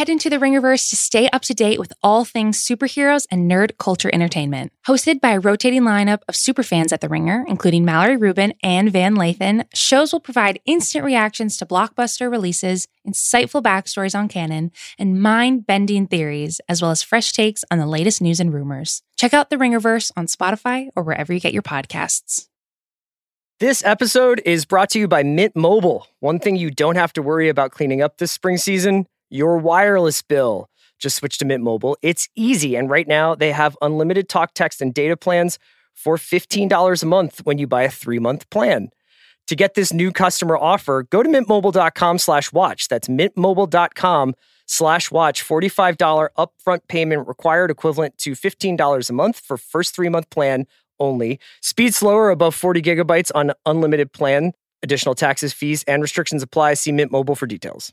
head into the Ringerverse to stay up to date with all things superheroes and nerd culture entertainment. Hosted by a rotating lineup of superfans at The Ringer, including Mallory Rubin and Van Lathan, shows will provide instant reactions to blockbuster releases, insightful backstories on canon, and mind bending theories, as well as fresh takes on the latest news and rumors. Check out The Ringerverse on Spotify or wherever you get your podcasts. This episode is brought to you by Mint Mobile. One thing you don't have to worry about cleaning up this spring season your wireless bill. Just switch to Mint Mobile. It's easy. And right now, they have unlimited talk, text, and data plans for $15 a month when you buy a three month plan. To get this new customer offer, go to mintmobile.com slash watch. That's mintmobile.com slash watch. $45 upfront payment required, equivalent to $15 a month for first three month plan only. Speed slower above 40 gigabytes on unlimited plan. Additional taxes, fees, and restrictions apply. See Mint Mobile for details.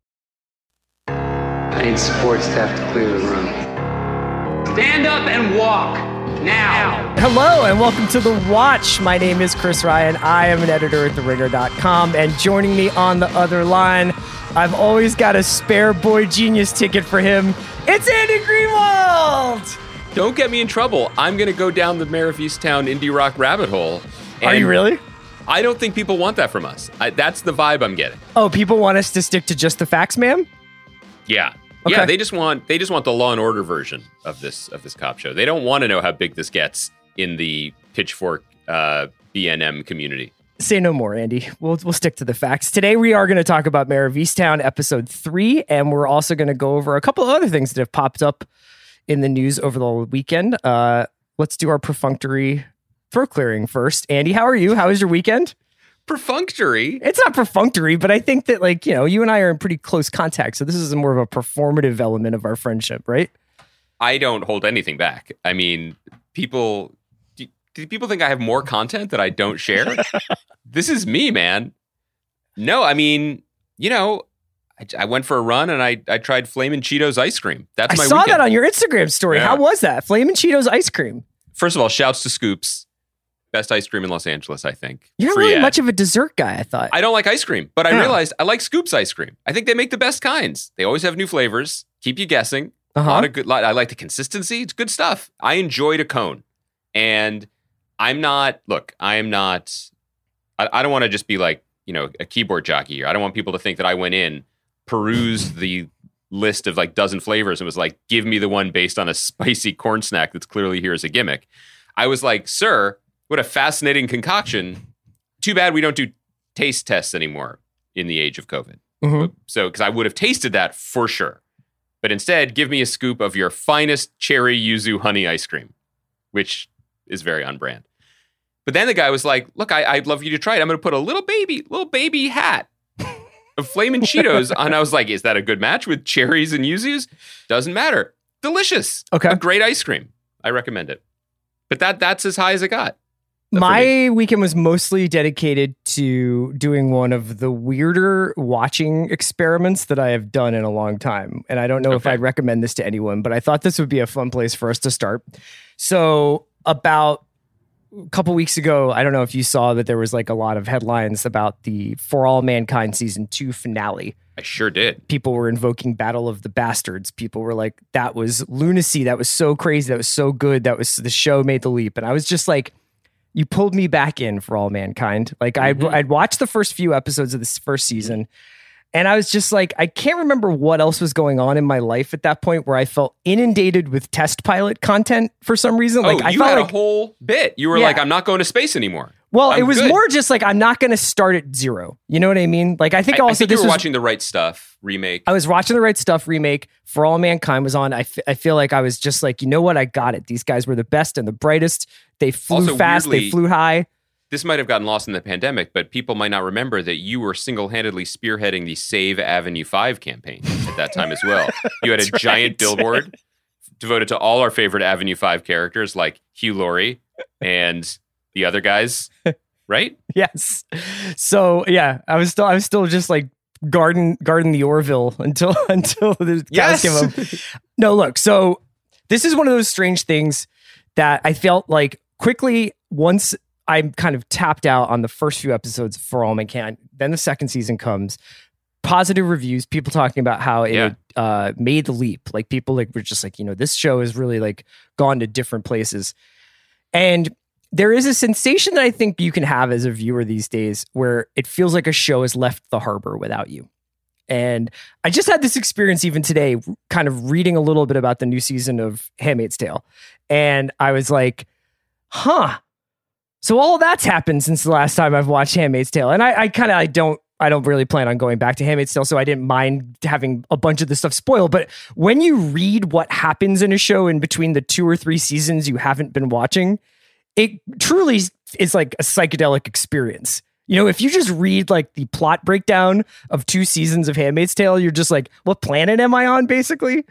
I need support staff to clear the room. Stand up and walk now. Hello and welcome to The Watch. My name is Chris Ryan. I am an editor at TheRinger.com. And joining me on the other line, I've always got a spare boy genius ticket for him. It's Andy Greenwald. Don't get me in trouble. I'm going to go down the Mare of Easttown indie rock rabbit hole. Are you really? I don't think people want that from us. I, that's the vibe I'm getting. Oh, people want us to stick to just the facts, ma'am? Yeah. Okay. Yeah, they just want they just want the Law and Order version of this of this cop show. They don't want to know how big this gets in the pitchfork uh, BNM community. Say no more, Andy. We'll we'll stick to the facts. Today we are going to talk about Mare of Easttown episode three, and we're also going to go over a couple of other things that have popped up in the news over the weekend. Uh, let's do our perfunctory throat clearing first. Andy, how are you? How was your weekend? Perfunctory. It's not perfunctory, but I think that like you know you and I are in pretty close contact, so this is more of a performative element of our friendship, right? I don't hold anything back. I mean, people do, do people think I have more content that I don't share? this is me, man. No, I mean, you know, I, I went for a run and I I tried Flamin' Cheetos ice cream. That's I my saw weekend. that on your Instagram story. Yeah. How was that? Flamin' Cheetos ice cream. First of all, shouts to Scoops. Best ice cream in Los Angeles, I think. You're not Free really ad. much of a dessert guy. I thought. I don't like ice cream, but I Yeah. realized I like Scoops ice cream. I think they make the best kinds. They always have new flavors, keep you guessing. A Uh-huh. lot of good. Lot, I like the consistency. It's good stuff. I enjoyed a cone, and I'm not. Look, I am not. I, I don't want to just be like you know a keyboard jockey here. I don't want people to think that I went in, perused the list of like dozen flavors and was like, give me the one based on a spicy corn snack that's clearly here as a gimmick. I was like, sir, what a fascinating concoction. Too bad we don't do taste tests anymore in the age of COVID. Mhm. So, because I would have tasted that for sure. But instead, give me a scoop of your finest cherry yuzu honey ice cream, which is very on brand. But then the guy was like, Look, I, I'd love you to try it. I'm going to put a little baby, little baby hat of Flamin' Cheetos. and I was like, Is that a good match with cherries and yuzus? Doesn't matter. Delicious. Okay. A great ice cream. I recommend it. But that that's as high as it got. My weekend was mostly dedicated to doing one of the weirder watching experiments that I have done in a long time. And I don't know if I'd recommend this to anyone, but I thought this would be a fun place for us to start. So, about a couple weeks ago, I don't know if you saw that there was like a lot of headlines about the For All Mankind season two finale. I sure did. people were invoking Battle of the Bastards. People were like, that was lunacy. That was so crazy. That was so good. That was the show made the leap. And I was just like, you pulled me back in for all mankind. Like I, Mhm. I'd watched the first few episodes of this first season. And I was just like, I can't remember what else was going on in my life at that point where I felt inundated with test pilot content for some reason. Like oh, I you felt had like a whole bit. You were Yeah. like, I'm not going to space anymore. Well, I'm it was good. more just like I'm not going to start at zero. You know what I mean? Like I think I, I also think this you were was watching the right stuff remake. I was watching the right stuff remake for all mankind was on. I, f- I feel like I was just like, you know what? I got it. These guys were the best and the brightest. They flew Also, fast. they flew high. this might have gotten lost in the pandemic, but people might not remember that you were single-handedly spearheading the Save Avenue Five campaign at that time as well. You had a That's giant right. billboard devoted to all our favorite Avenue Five characters, like Hugh Laurie and the other guys. Right? Yes. So yeah, I was still I was still just like garden garden the Orville until until the guys came up. No, look. So this is one of those strange things that I felt like quickly once I'm kind of tapped out on the first few episodes for all mankind. Then the second season comes. Positive reviews, people talking about how it Yeah. uh, made the leap. Like people like were just like, you know, this show has really like gone to different places. And there is a sensation that I think you can have as a viewer these days where it feels like a show has left the harbor without you. And I just had this experience even today, kind of reading a little bit about the new season of Handmaid's Tale. And I was like, huh. So all that's happened since the last time I've watched Handmaid's Tale. And I, I kind of I don't I don't really plan on going back to Handmaid's Tale, so I didn't mind having a bunch of the stuff spoiled. But when you read what happens in a show in between the two or three seasons you haven't been watching, it truly is like a psychedelic experience. You know, if you just read like the plot breakdown of two seasons of Handmaid's Tale, you're just like, what planet am I on, basically?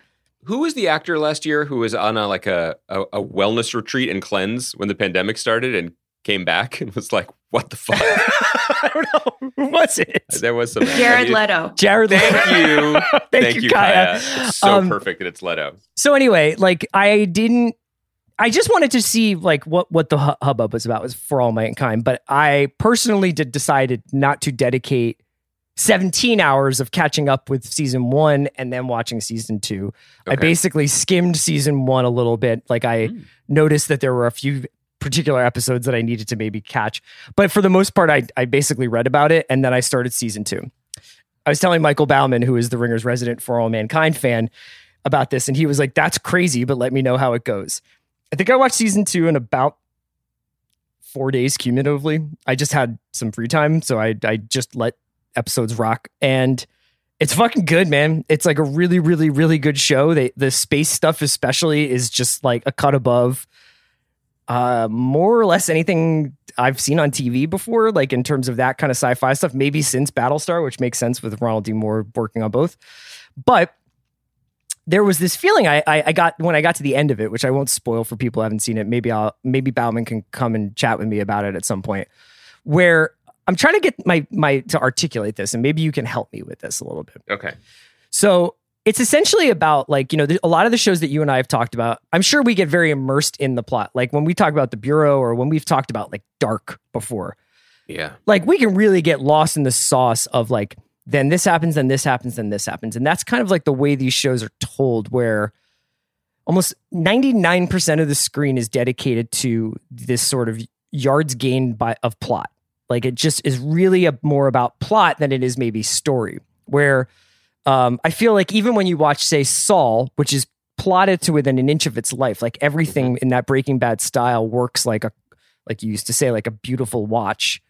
Who was the actor last year who was on a like a, a, a wellness retreat and cleanse when the pandemic started and came back and was like, "What the fuck?" I don't know. Who was it? there was some Jared I mean, Leto. Jared Thank you, Thank, thank you, you, Kaya. Kaya. It's so Um, perfect that it's Leto. So anyway, like I didn't I just wanted to see like what what the hubbub was about was for all mankind, but I personally did decided not to dedicate 17 hours of catching up with season 1 and then watching season 2. I basically skimmed season 1 a little bit. Like I Mm. noticed that there were a few particular episodes that I needed to maybe catch. But for the most part I I basically read about it and then I started season 2. I was telling Michael Baumann, who is the Ringer's resident For All Mankind fan, about this, and he was like, "That's crazy, but let me know how it goes." I think I watched season two in about four days cumulatively. I just had some free time, so I I just let episodes rock, and it's fucking good, man. It's like a really, really, really good show. They the space stuff, especially, is just like a cut above. Uh, more or less anything I've seen on TV before, like in terms of that kind of sci-fi stuff. Maybe since Battlestar, which makes sense with Ronald D. Moore working on both. But there was this feeling I, I I got when I got to the end of it, which I won't spoil for people who haven't seen it. Maybe I'll maybe Baumann can come and chat with me about it at some point. Where I'm trying to get my my to articulate this, and maybe you can help me with this a little bit. Okay. So it's essentially about like you know a lot of the shows that you and I have talked about. I'm sure we get very immersed in the plot. Like when we talk about the Bureau, or when we've talked about like Dark before Yeah. like we can really get lost in the sauce of like then this happens then this happens then this happens. And that's kind of like the way these shows are told where almost 99% of the screen is dedicated to this sort of yards gained by of plot. Like it just is really a, more about plot than it is maybe story where um, i feel like even when you watch say saul which is plotted to within an inch of its life like everything in that breaking bad style works like a like you used to say like a beautiful watch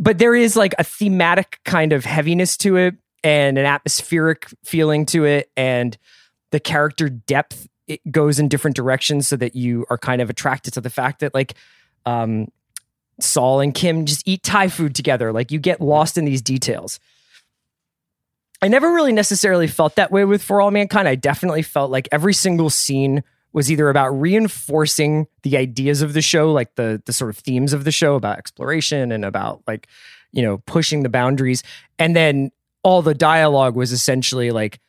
but there is like a thematic kind of heaviness to it and an atmospheric feeling to it and the character depth it goes in different directions so that you are kind of attracted to the fact that like um Saul and Kim just eat Thai food together. Like you get lost in these details. I never really necessarily felt that way with For All Mankind. I definitely felt like every single scene was either about reinforcing the ideas of the show, like the the sort of themes of the show about exploration and about like, you know, pushing the boundaries. And then all the dialogue was essentially like,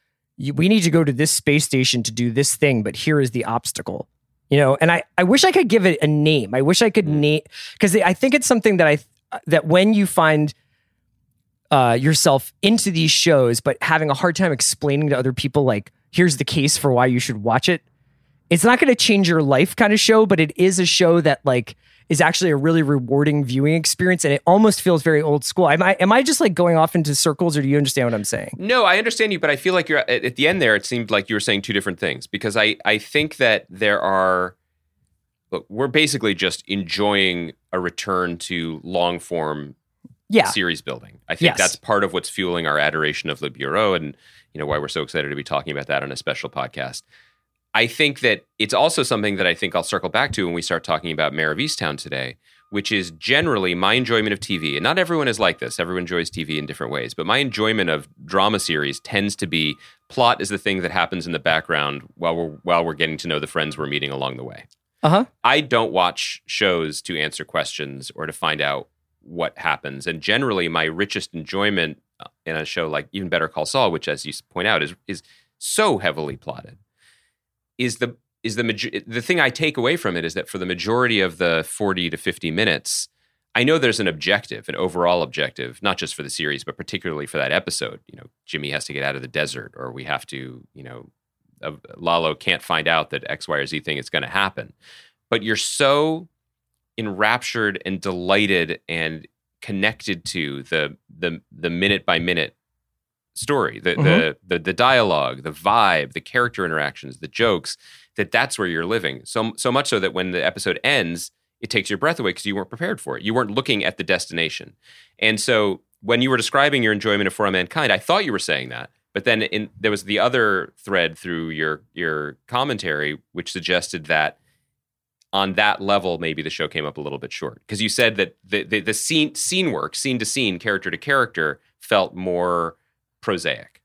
we need to go to this space station to do this thing, but here is the obstacle. You know, and I, I wish I could give it a name. I wish I could name because I think it's something that I that when you find uh, yourself into these shows, but having a hard time explaining to other people, like, here's the case for why you should watch it it's not going to change your life kind of show, but it is a show that like is actually a really rewarding viewing experience, and it almost feels very old school. Am I am I just like going off into circles, or do you understand what I'm saying? No, I understand you, but I feel like you're at, the end there. It seemed like you were saying two different things because I I think that there are. Look, we're basically just enjoying a return to long form Yeah, series building. I think Yes. that's part of what's fueling our adoration of Le Bureau and you know why we're so excited to be talking about that on a special podcast. I think that it's also something that I think I'll circle back to when we start talking about Mare of Easttown today, which is generally my enjoyment of TV. And not everyone is like this. Everyone enjoys TV in different ways. But my enjoyment of drama series tends to be plot is the thing that happens in the background while we're while we're getting to know the friends we're meeting along the way. uh huh. I don't watch shows to answer questions or to find out what happens. And generally, my richest enjoyment uh, in a show like even Better Call Saul, which, as you point out, is is so heavily plotted, is the is the the thing I take away from it is that for the majority of the forty to fifty minutes, I know there's an objective, an overall objective, not just for the series, but particularly for that episode. You know, Jimmy has to get out of the desert, or we have to, you know, uh, Lalo can't find out that X, Y, or Z thing is going to happen. But you're so enraptured and delighted and connected to the the the minute by minute story, the, mm-hmm. the the the dialogue, the vibe, the character interactions, the jokes. That that's where you're living. So so much so that when the episode ends, it takes your breath away because you weren't prepared for it. You weren't looking at the destination. And so when you were describing your enjoyment of For All Mankind, I thought you were saying that. But then in, there was the other thread through your your commentary, which suggested that on that level, maybe the show came up a little bit short because you said that the, the the scene scene work, scene to scene, character to character, felt more prosaic.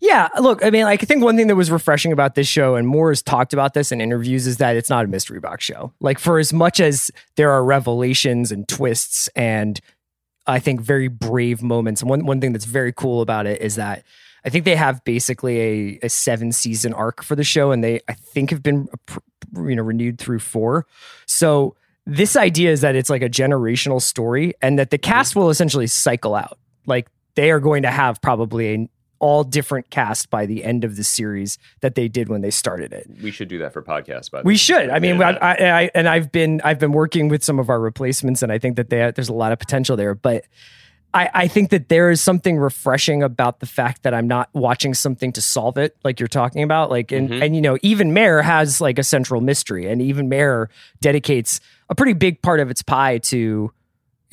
Yeah, look, I mean, like, I think one thing that was refreshing about this show, and Moore has talked about this in interviews, is that it's not a mystery box show. Like, for as much as there are revelations and twists, and I think very brave moments, and one one thing that's very cool about it is that I think they have basically a, a seven season arc for the show, and they I think have been you know renewed through four. So this idea is that it's like a generational story, and that the cast mm-hmm. will essentially cycle out. Like they are going to have probably an all different cast by the end of the series that they did when they started it. We should do that for podcasts. The We should. I mean. I, I, I, and I've been I've been working with some of our replacements, and I think that they, there's a lot of potential there. But I, I think that there is something refreshing about the fact that I'm not watching something to solve it, like you're talking about. Like, and Mhm. and you know, even Mare has like a central mystery, and even Mare dedicates a pretty big part of its pie to.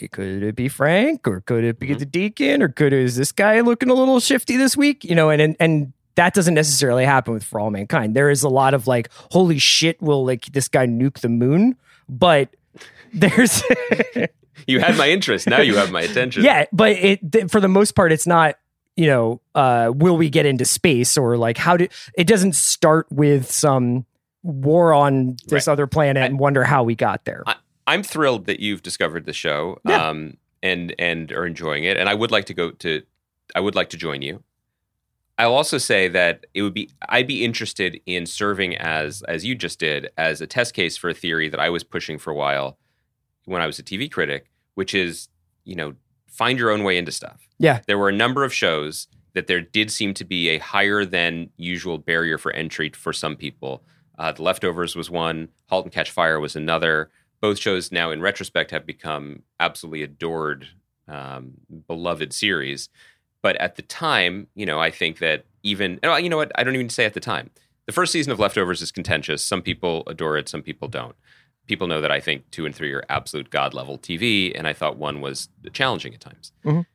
Could it be Frank, or could it be Mhm. the Deacon, or could is this guy looking a little shifty this week? You know, and and and that doesn't necessarily happen with For All Mankind. There is a lot of like, holy shit, will like this guy nuke the moon? But there's you had my interest. Now you have my attention. yeah, but it th- for the most part, it's not. You know, uh, will we get into space or like how do it doesn't start with some war on this Right. other planet I- and wonder how we got there. I'm thrilled that you've discovered the show Yeah. um, and and are enjoying it. And I would like to go to. I would like to join you. I'll also say that it would be I'd be interested in serving as as you just did as a test case for a theory that I was pushing for a while when I was a TV critic, which is you know find your own way into stuff. Yeah. there were a number of shows that there did seem to be a higher than usual barrier for entry for some people. Uh, the Leftovers was one. Halt and Catch Fire was another. Both shows now, in retrospect, have become absolutely adored, um, beloved series. But at the time, you know, I think that even oh, you know what? I don't even say at the time. The first season of Leftovers is contentious. Some people adore it, some people don't. People know that I think two and three are absolute god level TV, and I thought one was challenging at times. Mhm.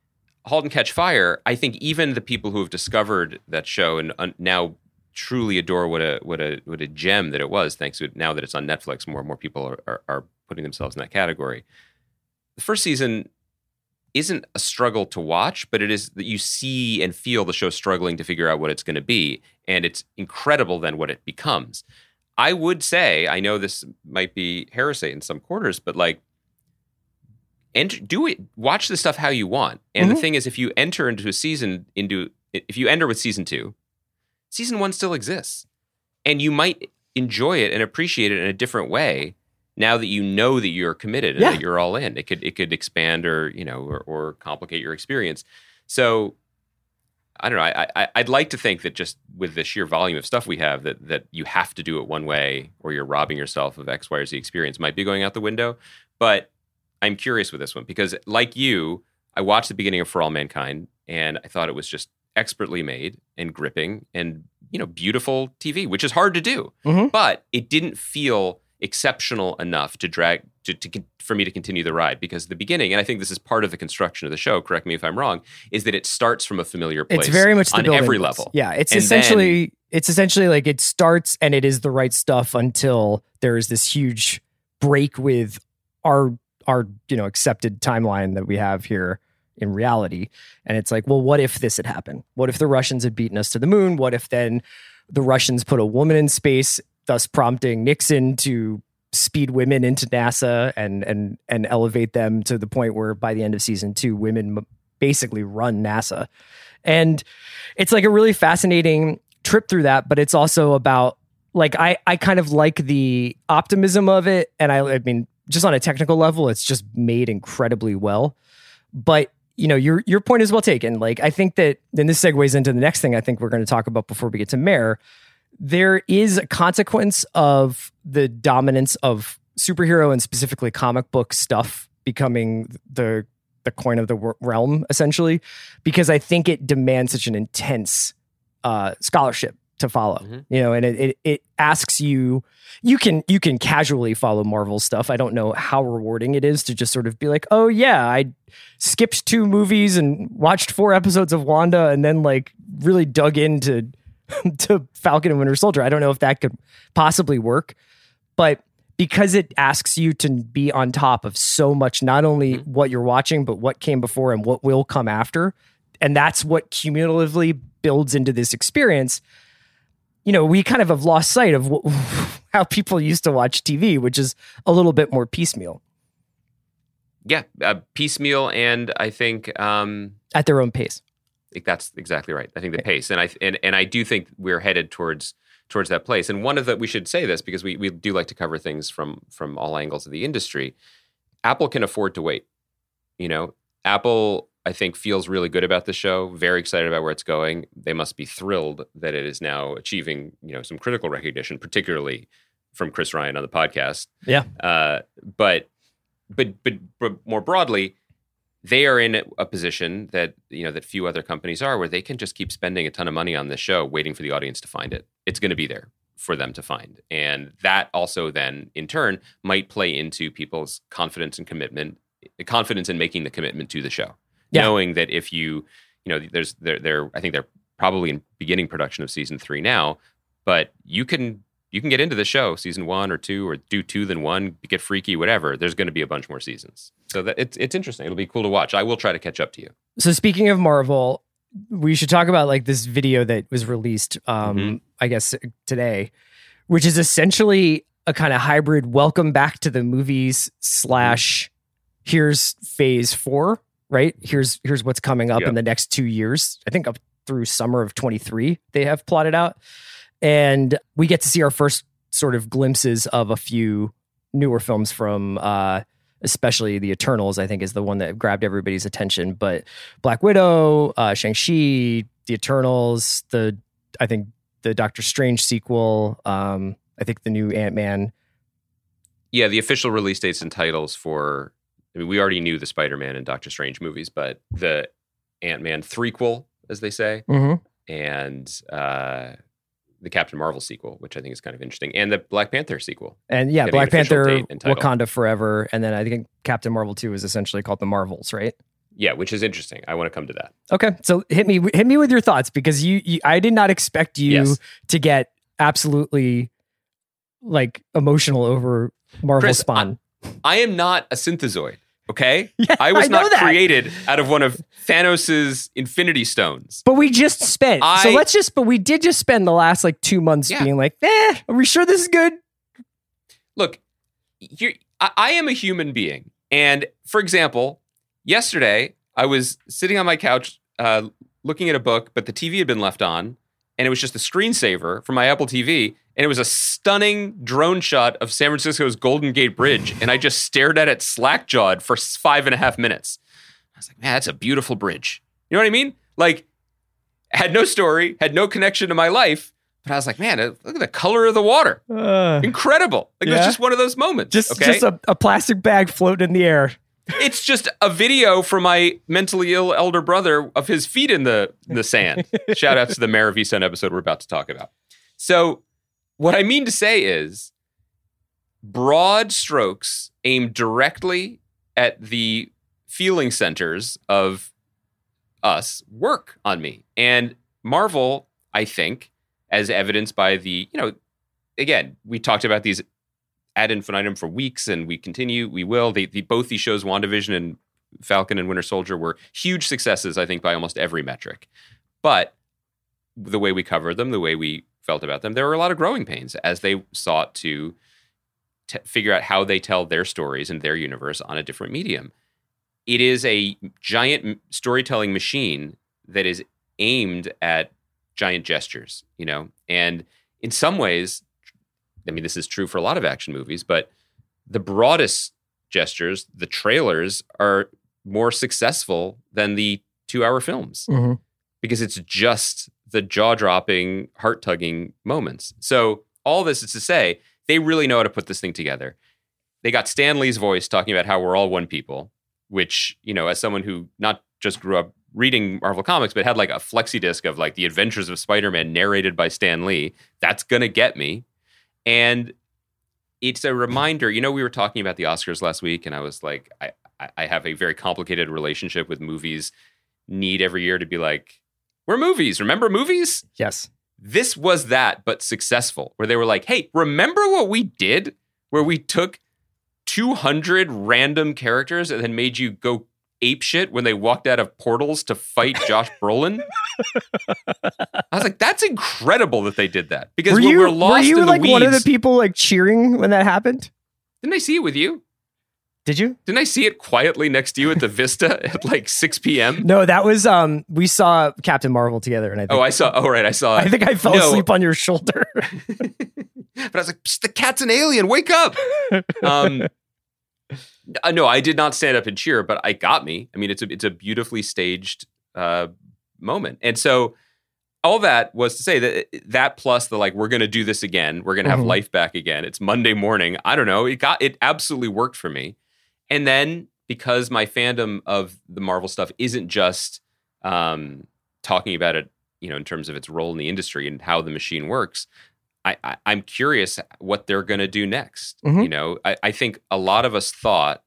Halt and Catch Fire. I think even the people who have discovered that show and uh, now truly adore what a what a what a gem that it was. Thanks to now that it's on Netflix, more and more people are, are, are putting themselves in that category. The first season isn't a struggle to watch, but it is that you see and feel the show struggling to figure out what it's going to be, and it's incredible then what it becomes. I would say, I know this might be heresy in some quarters, but like, enter, do it, watch the stuff how you want. And Mhm. the thing is, if you enter into a season, into if you enter with season two, season one still exists, and you might enjoy it and appreciate it in a different way now that you know that you're committed and Yeah. that you're all in. It could it could expand or you know or, or complicate your experience. So I don't know. I, I I'd like to think that just with the sheer volume of stuff we have, that that you have to do it one way, or you're robbing yourself of X, Y, or Z experience might be going out the window. But I'm curious with this one because, like you, I watched the beginning of For All Mankind, and I thought it was just expertly made and gripping and you know beautiful TV, which is hard to do. Mhm. But it didn't feel exceptional enough to drag to, to for me to continue the ride because the beginning, and I think this is part of the construction of the show. Correct me if I'm wrong. Is that it starts from a familiar place? It's very much the on building every level. Yeah, it's And essentially it's essentially like it starts and it is the right stuff until there is this huge break with our our you know accepted timeline that we have here in reality and it's like well what if this had happened what if the russians had beaten us to the moon what if then the russians put a woman in space thus prompting nixon to speed women into nasa and and and elevate them to the point where by the end of season two women basically run nasa. And it's like a really fascinating trip through that but it's also about like i i kind of like the optimism of it. And i i mean just on a technical level it's just made incredibly well. But you know your your point is well taken. Like i think that then this segues into the next thing i think we're going to talk about before we get to mare there is a consequence of the dominance of superhero and specifically comic book stuff becoming the the coin of the realm essentially because i think it demands such an intense uh scholarship to follow Mhm. you know and it, it it asks you you can you can casually follow marvel stuff i don't know how rewarding it is to just sort of be like oh yeah i skipped two movies and watched four episodes of wanda and then like really dug into to falcon and winter soldier. I don't know if that could possibly work but because it asks you to be on top of so much not only what you're watching but what came before and what will come after and that's what cumulatively builds into this experience you know we kind of have lost sight of wh- how people used to watch tv which is a little bit more piecemeal. Yeah, uh, piecemeal, and I think um, at their own pace that's exactly right. I think the pace, and I and, and I do think we're headed towards towards that place. And one of the we should say this because we we do like to cover things from from all angles of the industry. Apple can afford to wait. You know, Apple I think feels really good about the show. Very excited about where it's going. They must be thrilled that it is now achieving you know some critical recognition, particularly from Chris Ryan on the podcast. Yeah. Uh, but but but but more broadly, they are in a position that you know that few other companies are, where they can just keep spending a ton of money on this show, waiting for the audience to find it. It's going to be there for them to find, and that also then in turn might play into people's confidence and commitment, confidence in making the commitment to the show, Yeah. knowing that if you you know there's they're, they're I think they're probably in beginning production of season three now, but you can you can get into the show season one or two or do two then one get freaky whatever there's going to be a bunch more seasons. So that it's, it's interesting. It'll be cool to watch. I will try to catch up to you. So speaking of marvel we should talk about like this video that was released um Mhm. i guess today which is essentially a kind of hybrid welcome back to the movies slash here's phase four right? Here's here's what's coming up Yep. in the next two years. I think up through summer of 23 they have plotted out and we get to see our first sort of glimpses of a few newer films from uh especially the eternals i think is the one that grabbed everybody's attention but black widow uh shang-chi the eternals the i think the doctor strange sequel um i think the new ant-man yeah the official release dates and titles for i mean we already knew the spider-man and doctor strange movies but the ant-man threequel as they say mm-hmm. and uh the captain marvel sequel which i think is kind of interesting and the black panther sequel and yeah Getting an black panther date and title. wakanda forever and then i think captain marvel 2 is essentially called the marvels right yeah which is interesting i want to come to that Okay, so hit me hit me with your thoughts because you, you I did not expect you Yes. to get absolutely like emotional over Marvel Chris, Spawn. i am not a synthezoid okay yeah, i was know not that. created out of one of thanos's infinity stones But we just spent. so let's just. But we did just spend the last like two months Yeah. being like, eh, are we sure this is good? look, you're, I, I am a human being. And for example, yesterday I was sitting on my couch uh, looking at a book, but the TV had been left on, and it was just a screensaver from my Apple TV. And it was a stunning drone shot of San Francisco's Golden Gate Bridge. And I just stared at it slack jawed for five and a half minutes. I was like, man, that's a beautiful bridge. You know what I mean? Like, had no story, had no connection to my life. But I was like, man, look at the color of the water. Uh, Incredible. Like it was just one of those moments. just okay? just a, a plastic bag floating in the air. it's just a video from my mentally ill elder brother of his feet in the in the sand. Shout out to the Mare of Easttown episode we're about to talk about. So, what I mean to say is, broad strokes aimed directly at the feeling centers of us work on me, and Marvel, I think, as evidenced by the you know, again, we talked about these ad infinitum for weeks, and we continue. We will. They, the, both these shows, WandaVision and Falcon and Winter Soldier, were huge successes. I think by almost every metric. But the way we cover them, the way we felt about them, there were a lot of growing pains as they sought to t- figure out how they tell their stories and their universe on a different medium. It is a giant m- storytelling machine that is aimed at giant gestures, you know, and in some ways, I mean, this is true for a lot of action movies, but the broadest gestures, the trailers, are more successful than the two hour films Mhm. because it's just the jaw dropping, heart tugging moments. So, all this is to say, they really know how to put this thing together. They got Stan Lee's voice talking about how we're all one people, which, you know, as someone who not just grew up reading Marvel comics, but had like a flexi disc of like the adventures of Spider Man narrated by Stan Lee, that's going to get me. And it's a reminder, you know, we were talking about the Oscars last week, and I was like, I, I- I have a very complicated relationship with movies, need every year to be like, we're movies. Remember movies? Yes. This was that, but successful, where they were like, hey, remember what we did? Where we took 200 random characters and then made you go ape shit when they walked out of portals to fight Josh Brolin? I was like, that's incredible that they did that. Because were when you we're lost were you in like the one of the weeds- people like cheering when that happened? Didn't I see it with you? Did you? Didn't I see it quietly next to you at the Vista at like 6 p.m.? No, that was um we saw Captain Marvel together and I think Oh, I saw. Oh, right. I saw. I think I fell No. asleep on your shoulder. but I was like, the cat's an alien. Wake up. Um, uh, no, I did not stand up and cheer, but I got me. I mean, it's a it's a beautifully staged uh, moment, and so all that was to say that that plus the like we're going to do this again. We're going to have Mhm. life back again. It's Monday morning. I don't know. It got it absolutely worked for me, and then because my fandom of the Marvel stuff isn't just um, talking about it, you know, in terms of its role in the industry and how the machine works. I, I, I'm curious what they're going to do next. Mhm. You know, I, I think a lot of us thought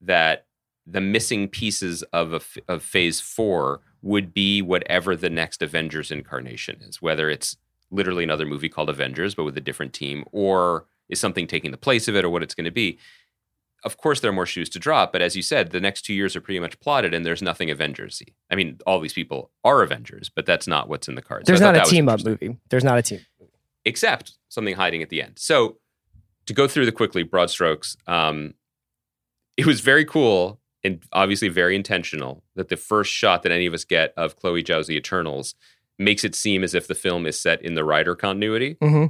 that the missing pieces of a of Phase Four would be whatever the next Avengers incarnation is, whether it's literally another movie called Avengers but with a different team, or is something taking the place of it, or what it's going to be. Of course, there are more shoes to drop, but as you said, the next two years are pretty much plotted, and there's nothing Avengers-y. I mean, all these people are Avengers, but that's not what's in the cards. So There's thought not a team up movie. There's not a team. except something hiding at the end. So to go through the quickly broad strokes, um, it was very cool and obviously very intentional that the first shot that any of us get of Chloe Zhao's The Eternals makes it seem as if the film is set in the Rider continuity. hmm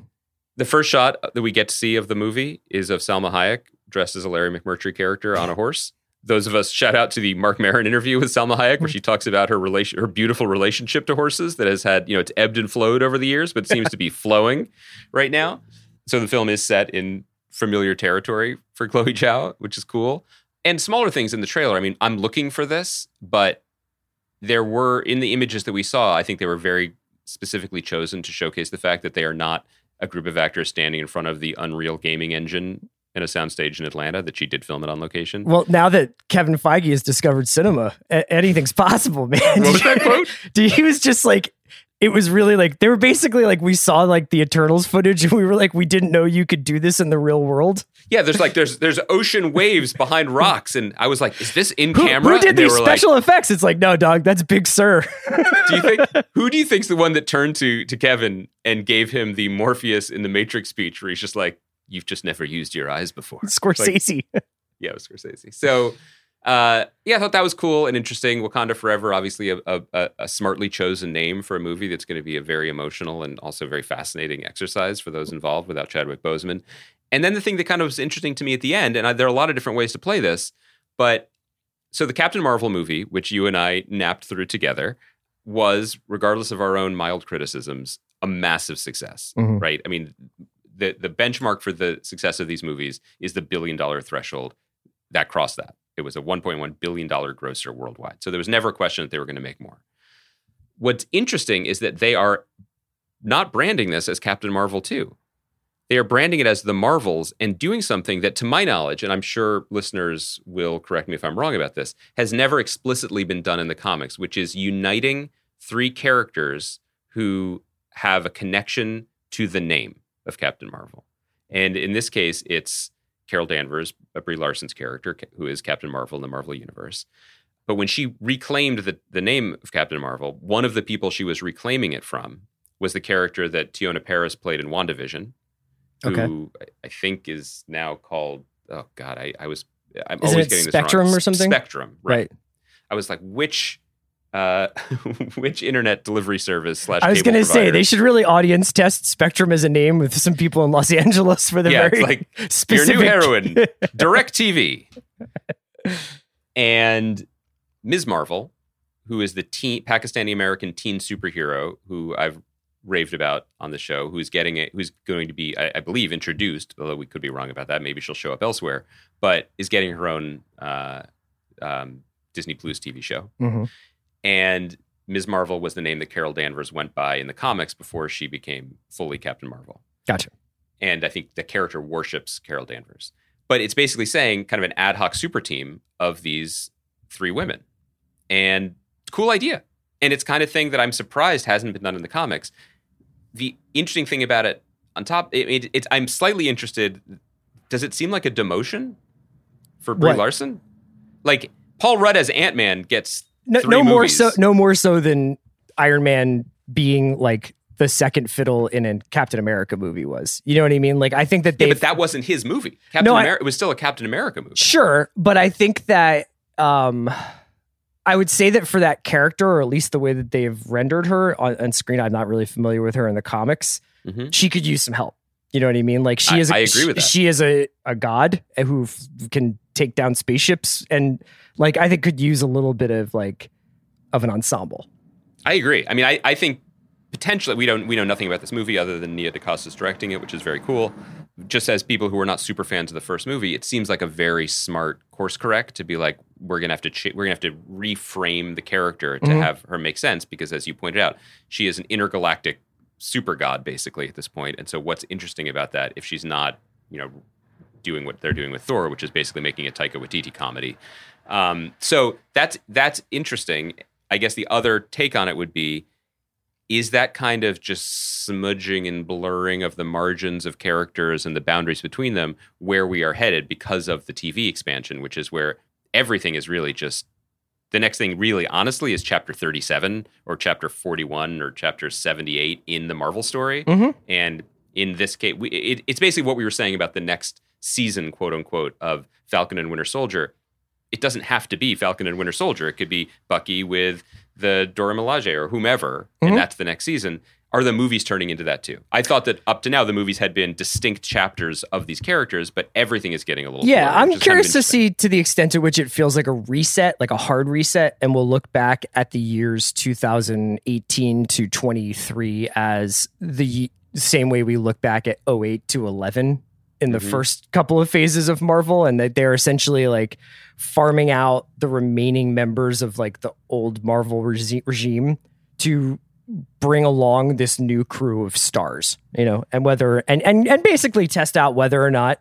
The first shot that we get to see of the movie is of Salma Hayek dressed as a Larry McMurtry character on a horse. Those of us shout out to the Marc Maron interview with Salma Hayek, where she mm. talks about her relation, her beautiful relationship to horses that has had, you know, it's ebbed and flowed over the years, but seems to be flowing right now. So the film is set in familiar territory for Chloe Zhao, which is cool. And smaller things in the trailer. I mean, I'm looking for this, but there were in the images that we saw, I think they were very specifically chosen to showcase the fact that they are not a group of actors standing in front of the Unreal gaming engine in a soundstage in Atlanta that she did film it on location. Well, now that Kevin Feige has discovered cinema, a- anything's possible, man. What was that quote? Dude, he was just like, it was really like they were basically like we saw like the Eternals footage and we were like we didn't know you could do this in the real world. Yeah, there's like there's there's ocean waves behind rocks, and I was like, is this in Who, camera? who did And these were like, special effects? It's like no, dog, that's Big Sir. do you think who do you think's the one that turned to to Kevin and gave him the Morpheus in the Matrix speech where he's just like, "You've just never used your eyes before." Scorsese. Yeah, it was Scorsese. So, uh, yeah, I thought that was cool and interesting. Wakanda Forever, obviously a, a, a- smartly chosen name for a movie that's going to be a very emotional and also very fascinating exercise for those involved without Chadwick Boseman. And then the thing that kind of was interesting to me at the end, and I, there are a lot of different ways to play this, but so the Captain Marvel movie, which you and I napped through together, was, regardless of our own mild criticisms, a massive success, Mhm. right? I mean, the the benchmark for the success of these movies is the billion dollar threshold. That crossed that. It was a 1.1 billion dollar grosser worldwide. So there was never a question that they were going to make more. What's interesting is that they are not branding this as Captain Marvel 2. They are branding it as the Marvels and doing something that, to my knowledge, and I'm sure listeners will correct me if I'm wrong about this, has never explicitly been done in the comics, which is uniting three characters who have a connection to the name of Captain Marvel. And in this case, it's Carol Danvers, Brie Larson's character, who is Captain Marvel in the Marvel Universe. But when she reclaimed the, the name of Captain Marvel, one of the people she was reclaiming it from was the character that Teyonah Parris played in WandaVision, who Okay. I- I think is now called, oh God, I, I was, I'm Isn't always it getting this Spectrum wrong. or something? Spectrum, right. Right. I was like, which uh, which internet delivery service slash I was going to say they should really audience test Spectrum as a name with some people in Los Angeles for the yeah, very it's like your new heroine, Direct TV, and Ms. Marvel, who is the teen Pakistani American teen superhero who I've raved about on the show, who's getting it, who's going to be, I, I believe, introduced. Although we could be wrong about that. Maybe she'll show up elsewhere, but is getting her own uh, um, Disney Plus TV show. Mhm. And Ms. Marvel was the name that Carol Danvers went by in the comics before she became fully Captain Marvel. Gotcha. And I think the character worships Carol Danvers. But it's basically saying kind of an ad hoc super team of these three women. And cool idea. And it's kind of thing that I'm surprised hasn't been done in the comics. The interesting thing about it on top, it, it, it's I'm slightly interested. Does it seem like a demotion for Brie What? Larson? Like Paul Rudd as Ant Man gets No, no more so. No more so than Iron Man being like the second fiddle in a Captain America movie was. You know what I mean? Like I think that Yeah, they but that wasn't his movie. Captain No, America. It was still a Captain America movie. Sure, but I think that um I would say that for that character, or at least the way that they've rendered her on, on screen, I'm not really familiar with her in the comics. Mhm. She could use some help. You know what I mean? Like she I- is. A, I agree with that. She is a a god who f- can take down spaceships, and like I think could use a little bit of like of an ensemble. I agree. I mean, I, I think potentially we don't we know nothing about this movie other than Nia DaCosta's directing it, which is very cool. Just as people who are not super fans of the first movie, it seems like a very smart course correct to be like we're gonna have to ch- we're gonna have to reframe the character to Mhm. have her make sense because as you pointed out, she is an intergalactic super god basically at this. And so what's interesting about that if she's not you know doing what they're doing with Thor, which is basically making a Taika Waititi comedy. Um, so that's that's interesting. I guess the other take on it would be is that kind of just smudging and blurring of the margins of characters and the boundaries between them where we are headed because of the TV expansion, which is where everything is really just the next thing really honestly is chapter 37 or chapter 41 or chapter 78 in the Marvel story. Mhm. And in this case, we, it, it's basically what we were saying about the next season, quote unquote, of Falcon and Winter Soldier. It doesn't have to be Falcon and Winter Soldier. It could be Bucky with the Dora Milaje or whomever, Mhm. and that's the next season. Are the movies turning into that too? I thought that up to now the movies had been distinct chapters of these characters, but everything is getting a little. Yeah, blurry, I'm is kind of curious to see to the extent to which it feels like a reset, like a hard reset, and we'll look back at the years 2018 to 23 as the same way we look back at 08 to 11 in the Mhm. first couple of phases of Marvel, and that they're essentially like farming out the remaining members of like the old Marvel regi- regime to bring along this new crew of stars, you know, and whether and and and basically test out whether or not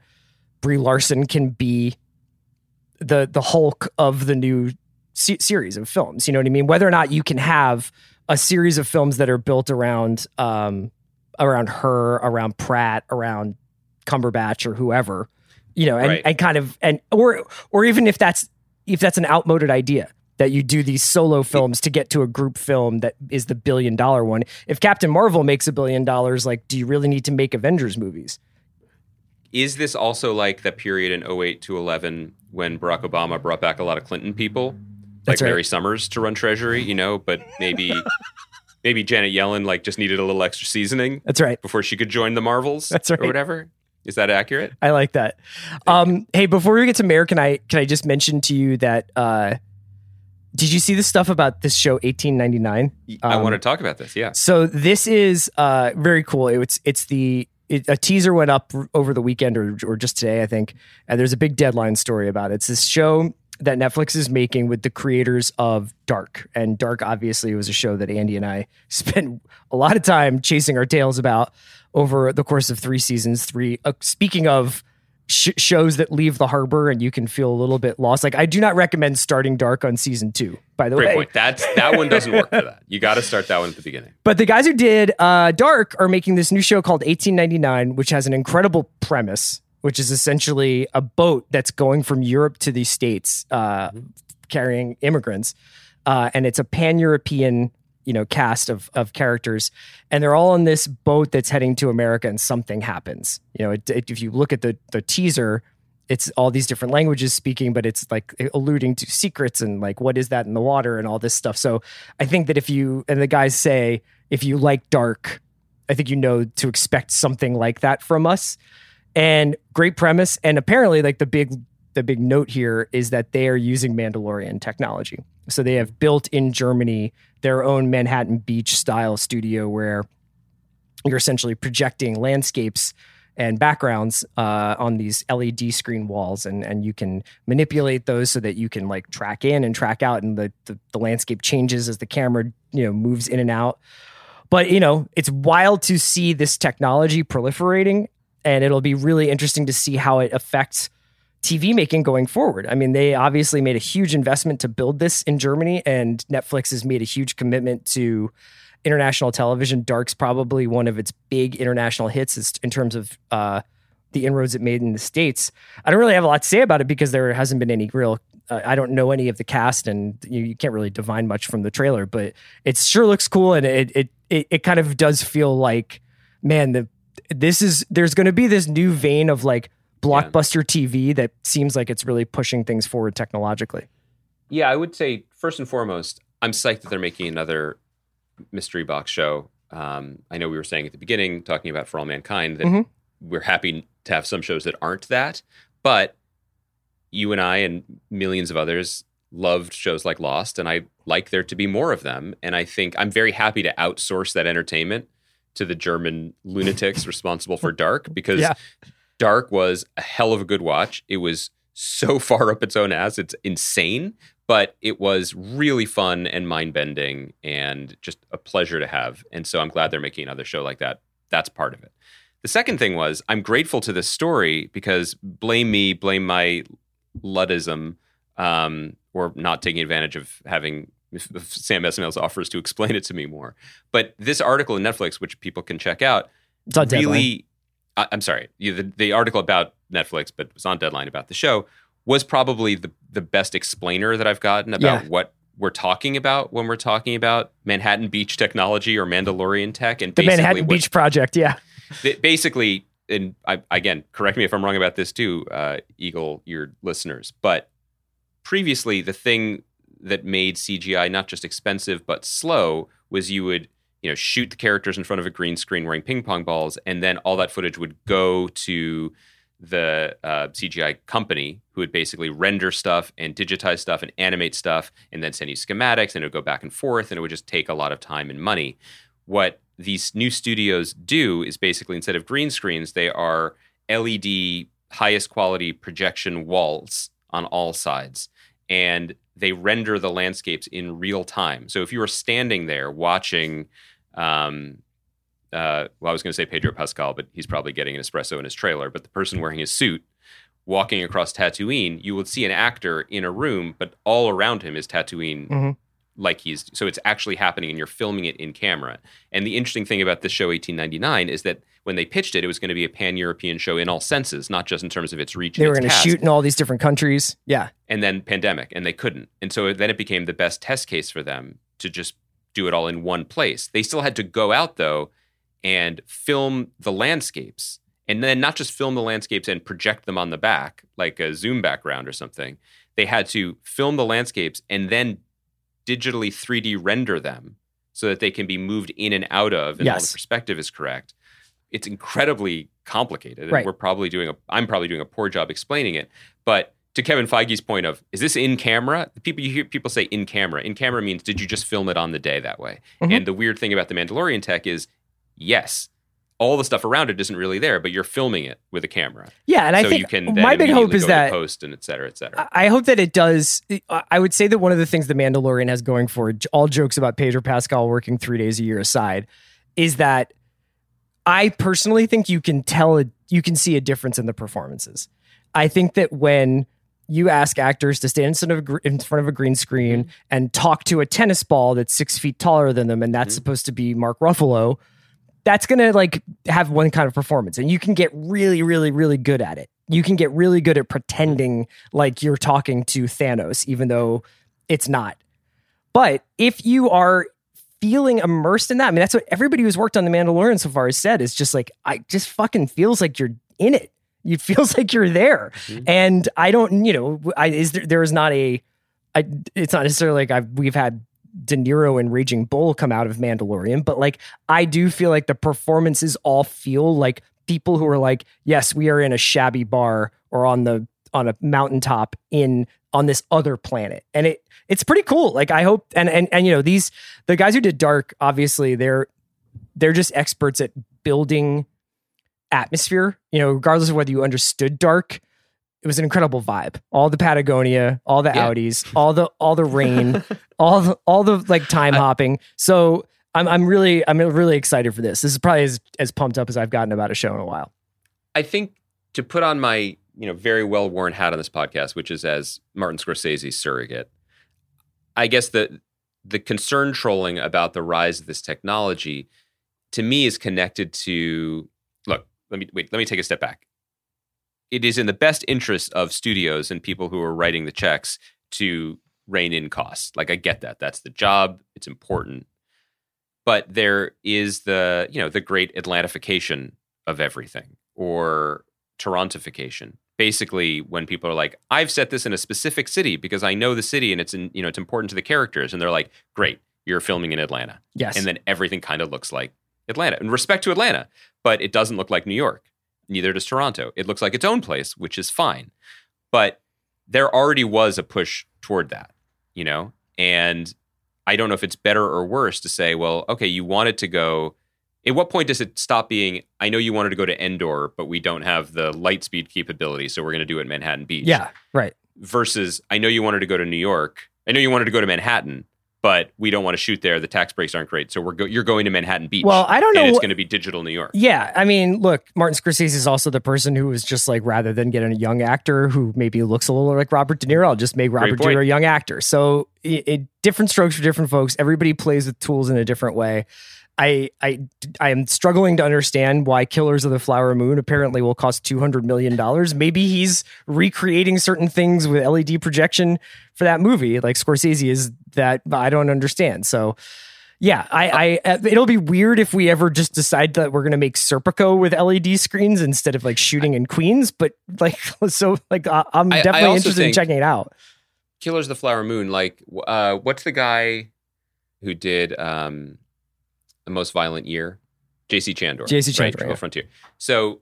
Brie Larson can be the the Hulk of the new se- series of films. You know what I mean? Whether or not you can have a series of films that are built around um around her, around Pratt, around Cumberbatch or whoever, you know, and, Right. and kind of and or or even if that's if that's an outmoded idea that you do these solo films to get to a group film that is the billion dollar one. If Captain Marvel makes a billion dollars, like, do you really need to make Avengers movies? Is this also like the period in 08 to 11 when Barack Obama brought back a lot of Clinton people, like right. Larry Summers, to run Treasury? You know, but maybe maybe Janet Yellen like just needed a little extra seasoning That's right. before she could join the Marvels. That's right. or whatever. Is that accurate? I like that. Um, hey, before we get to Mare, can I can I just mention to you that uh, did you see the stuff about this show 1899? I Um, want to talk about this. Yeah. So this is uh, very cool. It's it's the it, a teaser went up over the weekend or or just today, I think. And there's a big deadline story about it. It's this show that Netflix is making with the creators of Dark. And Dark obviously was a show that Andy and I spent a lot of time chasing our tails about over the course of three seasons. Three. Uh, speaking of sh- shows that leave the harbor and you can feel a little bit lost. Like I do not recommend starting Dark on season two. By the Great way, point. That's that one doesn't work for that. You got to start that one at the beginning. but the guys who did uh, Dark are making this new show called 1899, which has an incredible premise, which is essentially a boat that's going from Europe to the States, uh, carrying immigrants, uh, and it's a pan-European, you know, cast of of characters, and they're all on this boat that's heading to America, and something happens. You know, it, it, if you look at the the teaser. It's all these different languages speaking, but it's like alluding to secrets and like what is that in the water and all this stuff. So I think that if you and the guys say if you like dark, I think you know to expect something like that from us. And great premise. And apparently, like the big the big note here is that they are using Mandalorian technology. So they have built in Germany their own Manhattan Beach style studio where you're essentially projecting landscapes and backgrounds uh, on these LED screen walls, and and you can manipulate those so that you can like track in and track out, and the the, the landscape changes as the camera you know moves in and out. But you know, it's wild to see this technology proliferating, and it'll be really interesting to see how it affects TV making going forward. I mean, they obviously made a huge investment to build this in Germany, and Netflix has made a huge commitment to international television. Dark's probably one of its big international hits in terms of uh, the inroads it made in the states. I don't really have a lot to say about it because there hasn't been any real. Uh, I don't know any of the cast, and you, you can't really divine much from the trailer. But it sure looks cool, and it it it, it kind of does feel like, man, the this is there's going to be this new vein of like blockbuster TV that seems like it's really pushing things forward technologically. Yeah, I would say first and foremost, I'm psyched that they're making another mystery box show. Um, I know we were saying at the beginning, talking about For All Mankind, that Mhm. we're happy to have some shows that aren't that. But you and I and millions of others loved shows like Lost, and I like there to be more of them. And I think I'm very happy to outsource that entertainment to the German lunatics responsible for Dark because Yeah. Dark was a hell of a good watch. It was so far up its own ass, it's insane, but it was really fun and mind bending and just a pleasure to have. And so I'm glad they're making another show like that. That's part of it. The second thing was I'm grateful to this story because blame me, blame my Luddism, um, or not taking advantage of having if- if Sam Esmail's offers to explain it to me more. But this article in Netflix, which people can check out, It's on really I, i'm sorry you, the, the article about netflix but was on deadline about the show was probably the, the best explainer that i've gotten about Yeah. what we're talking about when we're talking about manhattan beach technology or mandalorian tech and the Manhattan what- Beach Project, yeah. ba- basically and I, again correct me if i'm wrong about this too uh, eagle your listeners but previously the thing that made cgi not just expensive but slow was you would you know shoot the characters in front of a green screen wearing ping pong balls and then all that footage would go to the uh, cgi company who would basically render stuff and digitize stuff and animate stuff and then send you schematics and it would go back and forth and it would just take a lot of time and money what these new studios do is basically instead of green screens, they are LED highest quality projection walls on all sides. And they render the landscapes in real time. So if you were standing there watching, um, uh, well, I was going to say Pedro Pascal, but he's probably getting an espresso in his trailer. But the person wearing his suit walking across Tatooine, you would see an actor in a room, but all around him is Tatooine Mhm. Like he's so it's actually happening and you're filming it in camera. And the interesting thing about this show 1899 is that when they pitched it, it was going to be a pan-European show in all senses, not just in terms of its reach. They were going to shoot in all these different countries. Yeah. and then pandemic and they couldn't and so then it became the best test case for them to just do it all in one place they still had to go out though and film the landscapes and then not just film the landscapes and project them on the back like a zoom background or something they had to film the landscapes and then digitally 3d render them so that they can be moved in and out of and all the perspective is correct it's incredibly complicated and Right. we're probably doing a i'm probably doing a poor job explaining it but to Kevin Feige's point of is this in camera? People you hear people say in camera. In camera means did you just film it on the day that way? Mhm. And the weird thing about the Mandalorian tech is yes, all the stuff around it isn't really there, but you're filming it with a camera. Yeah, and I so think you can my big hope is that post and et cetera, et cetera. I I hope that it does. I would say that one of the things the Mandalorian has going for it, all jokes about Pedro Pascal working three days a year aside, is that I personally think you can tell you can see a difference in the performances. I think that when you ask actors to stand in front of a, gr- in front of a green screen Mm-hmm. and talk to a tennis ball that's six feet taller than them, and that's Mhm. supposed to be Mark Ruffalo, that's gonna like have one kind of performance, and you can get really, really, really good at it. You can get really good at pretending like you're talking to Thanos, even though it's not. But if you are feeling immersed in that, I mean, that's what everybody who's worked on The Mandalorian so far has said. Is just like I just fucking feels like you're in it. It feels like you're there, Mhm. and I don't, you know, I is there, there is not a, I, it's not necessarily like I've we've had De Niro and Raging Bull come out of Mandalorian, but like I do feel like the performances all feel like people who are like, yes, we are in a shabby bar or on the on a mountaintop in on this other planet, and it it's pretty cool. Like I hope, and and and you know these the guys who did Dark, obviously they're they're just experts at building atmosphere. You know, regardless of whether you understood Dark, it was an incredible vibe. All the Patagonia, all the Yeah. Audis, all the all the rain, all the all the like time hopping. So I'm I'm really I'm really excited for this. This is probably as as pumped up as I've gotten about a show in a while. I think to put on my you know very well worn hat on this podcast, which is as Martin Scorsese's surrogate, I guess the the concern trolling about the rise of this technology to me is connected to look. Let me wait. Let me take a step back. It is in the best interest of studios and people who are writing the checks to rein in costs. Like I get that. That's the job. It's important. But there is the, you know, the great Atlantification of everything or Torontification. Basically, when people are like, I've set this in a specific city because I know the city and it's in, you know, it's important to the characters. And they're like, Great, you're filming in Atlanta. Yes. And then everything kind of looks like Atlanta. In respect to Atlanta, but it doesn't look like New York. Neither does Toronto. It looks like its own place, which is fine. But there already was a push toward that, you know? And I don't know if it's better or worse to say, well, okay, you wanted to go. At what point does it stop being, I know you wanted to go to Endor, but we don't have the light speed capability, so we're going to do it in Manhattan Beach? yeah, right. versus I know you wanted to go to New York. I know you wanted to go to Manhattan, but we don't want to shoot there. The tax breaks aren't great, so we're go- you're going to Manhattan Beach. Well, I don't know and it's what- going to be digital New York. Yeah, I mean, look, Martin Scorsese is also the person who was just like, rather than getting a young actor who maybe looks a little like Robert De Niro, I'll just make Robert De. Niro a young actor. So, it, it, different strokes for different folks. Everybody plays with tools in a different way. I, I, I am struggling to understand why Killers of the Flower Moon apparently will cost two hundred million dollars. Maybe he's recreating certain things with LED projection for that movie, like Scorsese is. That I don't understand. So, yeah, I, I, uh, it'll be weird if we ever just decide that we're gonna make Serpico with LED screens instead of like shooting in Queens. But like, so like, I, I'm I- I definitely interested in checking it out. Killers of the Flower Moon. Like, uh, what's the guy who did um, the most violent year? J.C. Chandor. J.C. right, Chandor, Triple yeah. Frontier. So,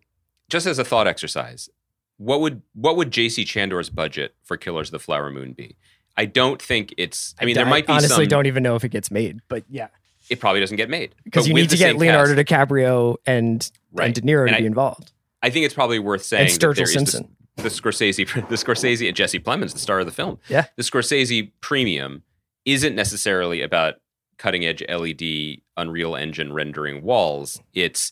just as a thought exercise, what would what would J.C. Chandor's budget for Killers of the Flower Moon be? I don't think it's. I mean, there might be honestly some. don't even know if it gets made, but yeah, It probably doesn't get made because you need to get Leonardo cast, DiCaprio and Right. and De Niro And to I- be involved, I think it's probably worth saying and Sturgill Simpson. The, the Scorsese, the Scorsese, and Jesse Plemons, the star of the film. Yeah. the Scorsese premium isn't necessarily about cutting edge LED Unreal Engine rendering walls. It's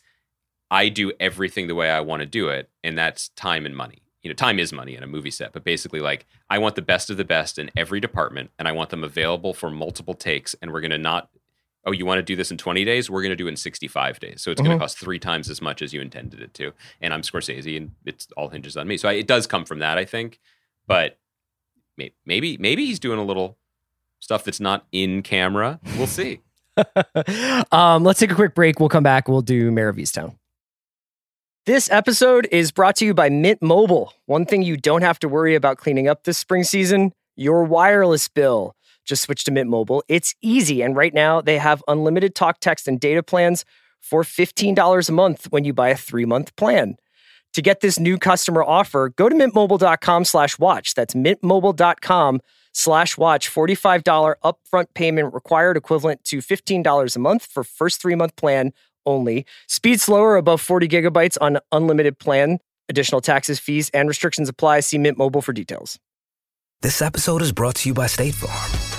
I do everything the way I want to do it, and that's time and money. You know, time is money in a movie set, but basically, like I want the best of the best in every department, and I want them available for multiple takes. And we're going to not. Oh, you want to do this in 20 days? We're going to do it in 65 days. So it's going Mhm. to cost three times as much as you intended it to. And I'm Scorsese, and it's all hinges on me. So I, it does come from that, I think. But maybe maybe he's doing a little stuff that's not in camera. We'll see. um, let's take a quick break. We'll come back. We'll do Mare of Easttown. This episode is brought to you by Mint Mobile. One thing you don't have to worry about cleaning up this spring season your wireless bill. Just switch to Mint Mobile. It's easy. And right now, they have unlimited talk, text, and data plans for $15 a month when you buy a three month plan. To get this new customer offer, go to mintmobile.com slash watch. That's mintmobile.com slash watch. $45 upfront payment required, equivalent to $15 a month for first three-month plan only. Speed slower above 40 gigabytes on unlimited plan. Additional taxes, fees, and restrictions apply. See Mint Mobile for details. This episode is brought to you by State Farm.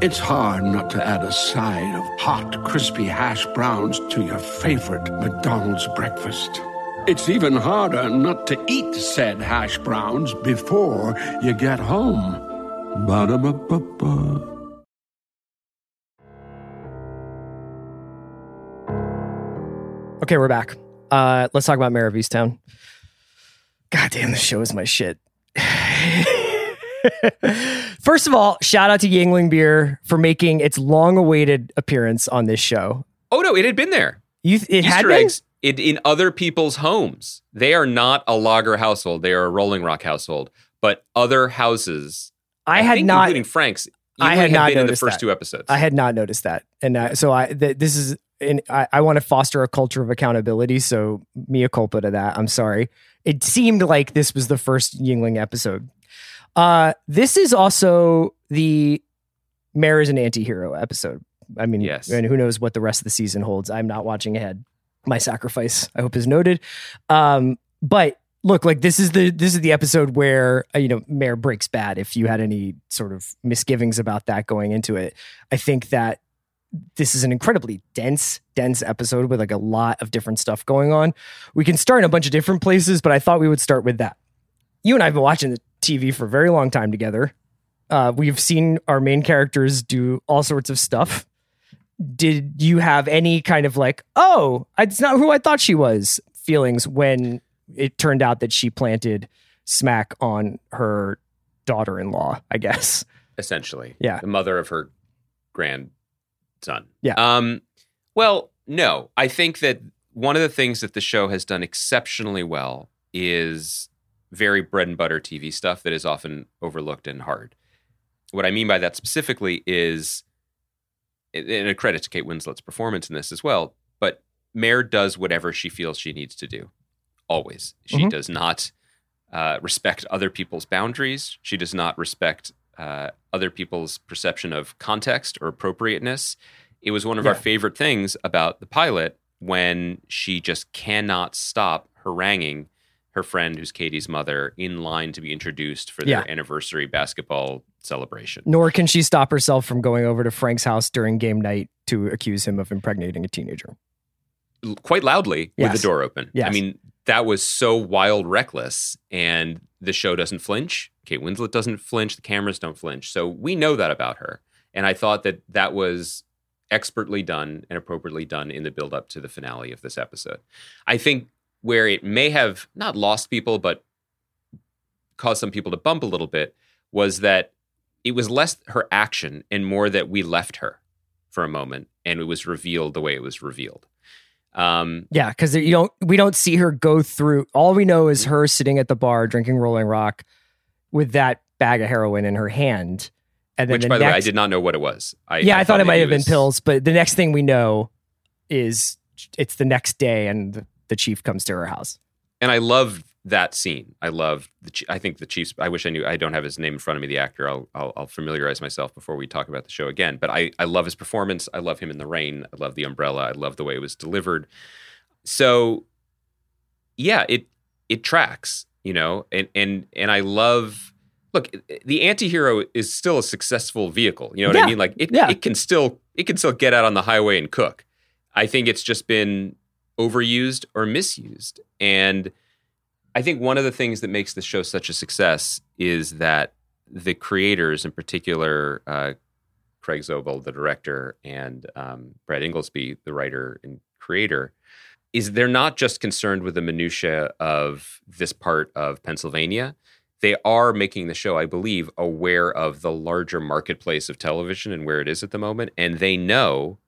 It's hard not to add a side of hot, crispy hash browns to your favorite McDonald's breakfast. It's even harder not to eat said hash browns before you get home. Ba-da-ba-ba-ba. Okay, we're back. Uh, let's talk about Mare of Easttown. God damn, this show is my shit. First of all, shout out to Yuengling Beer for making its long-awaited appearance on this show. Oh no, it had been there. You, it had Easter been? eggs in, in other people's homes. They are not a logger household. They are a Rolling Rock household. But other houses, I, had think not. including Frank's. I Yuengling had not been in the first that. two episodes. I had not noticed that, and uh, so I th- this is. And I, I want to foster a culture of accountability. So mea culpa to that. I'm sorry. It seemed like this was the first Yuengling episode. Uh, this is also the Mare is an anti-hero episode. I mean, Yes. and who knows what the rest of the season holds. I'm not watching ahead. My sacrifice, I hope, is noted. Um, but look, like this is the this is the episode where uh, you know Mare breaks bad. If you had any sort of misgivings about that going into it, I think that this is an incredibly dense, dense episode with like a lot of different stuff going on. We can start in a bunch of different places, but I thought we would start with that. You and I have been watching the TV for a very long time together. Uh, we've seen our main characters do all sorts of stuff. Did you have any kind of like, oh, it's not who I thought she was feelings when it turned out that she planted smack on her daughter in law, I guess? essentially. Yeah. The mother of her grandson. Yeah. Um, well, no. I think that one of the things that the show has done exceptionally well is very bread and butter TV stuff that is often overlooked and hard. What I mean by that specifically is, and a credit to Kate Winslet's performance in this as well, but Mare does whatever she feels she needs to do. Always. She Mhm. does not uh, respect other people's boundaries. She does not respect uh, other people's perception of context or appropriateness. It was one of our favorite things about the pilot when she just cannot stop haranguing her friend, who's Katie's mother, in line to be introduced for their Yeah. anniversary basketball celebration. Nor can she stop herself from going over to Frank's house during game night to accuse him of impregnating a teenager. Quite loudly with the door open. I mean, that was so wild, reckless, and the show doesn't flinch. Kate Winslet doesn't flinch. The cameras don't flinch. So we know that about her. And I thought that that was expertly done and appropriately done in the build up to the finale of this episode. I think where it may have not lost people, but caused some people to bump a little bit was that it was less her action and more that we left her for a moment and it was revealed the way it was revealed. Um, Yeah, because you don't we don't see her go through. All we know is her sitting at the bar drinking Rolling Rock with that bag of heroin in her hand. And then which, the by the way, I did not know what it was. I, yeah, I, thought it might have been pills, but the next thing we know is it's the next day and the, chief comes to her house. And I love that scene. I love the. I think the Chiefs. I wish I knew. I don't have his name in front of me. The actor. I'll, I'll I'll familiarize myself before we talk about the show again. But I I love his performance. I love him in the rain. I love the umbrella. I love the way it was delivered. So, yeah, it it tracks. you know, and and and I love. Look, the anti-hero is still a successful vehicle. You know what Yeah. I mean? Like it, Yeah. it can still it can still get out on the highway and cook. I think it's just been overused or misused. And I think one of the things that makes the show such a success is that the creators, in particular, uh, Craig Zobel, the director, and um, Brad Ingelsby, the writer and creator, is they're not just concerned with the minutia of this part of Pennsylvania. They are making the show, I believe, aware of the larger marketplace of television and where it is at the moment, and they know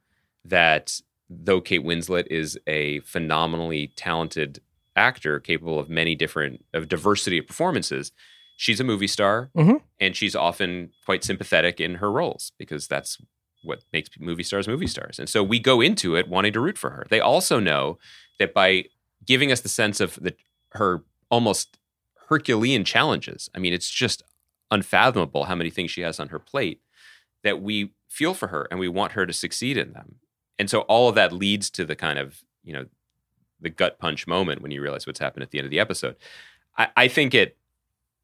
that though Kate Winslet is a phenomenally talented actor capable of many different of diversity of performances, she's a movie star Mhm. and she's often quite sympathetic in her roles because that's what makes movie stars movie stars. And so we go into it wanting to root for her. They also know that by giving us the sense of the her almost Herculean challenges. I mean, it's just unfathomable how many things she has on her plate that we feel for her and we want her to succeed in them. And so all of that leads to the kind of, you know, the gut punch moment when you realize what's happened at the end of the episode. I, I think it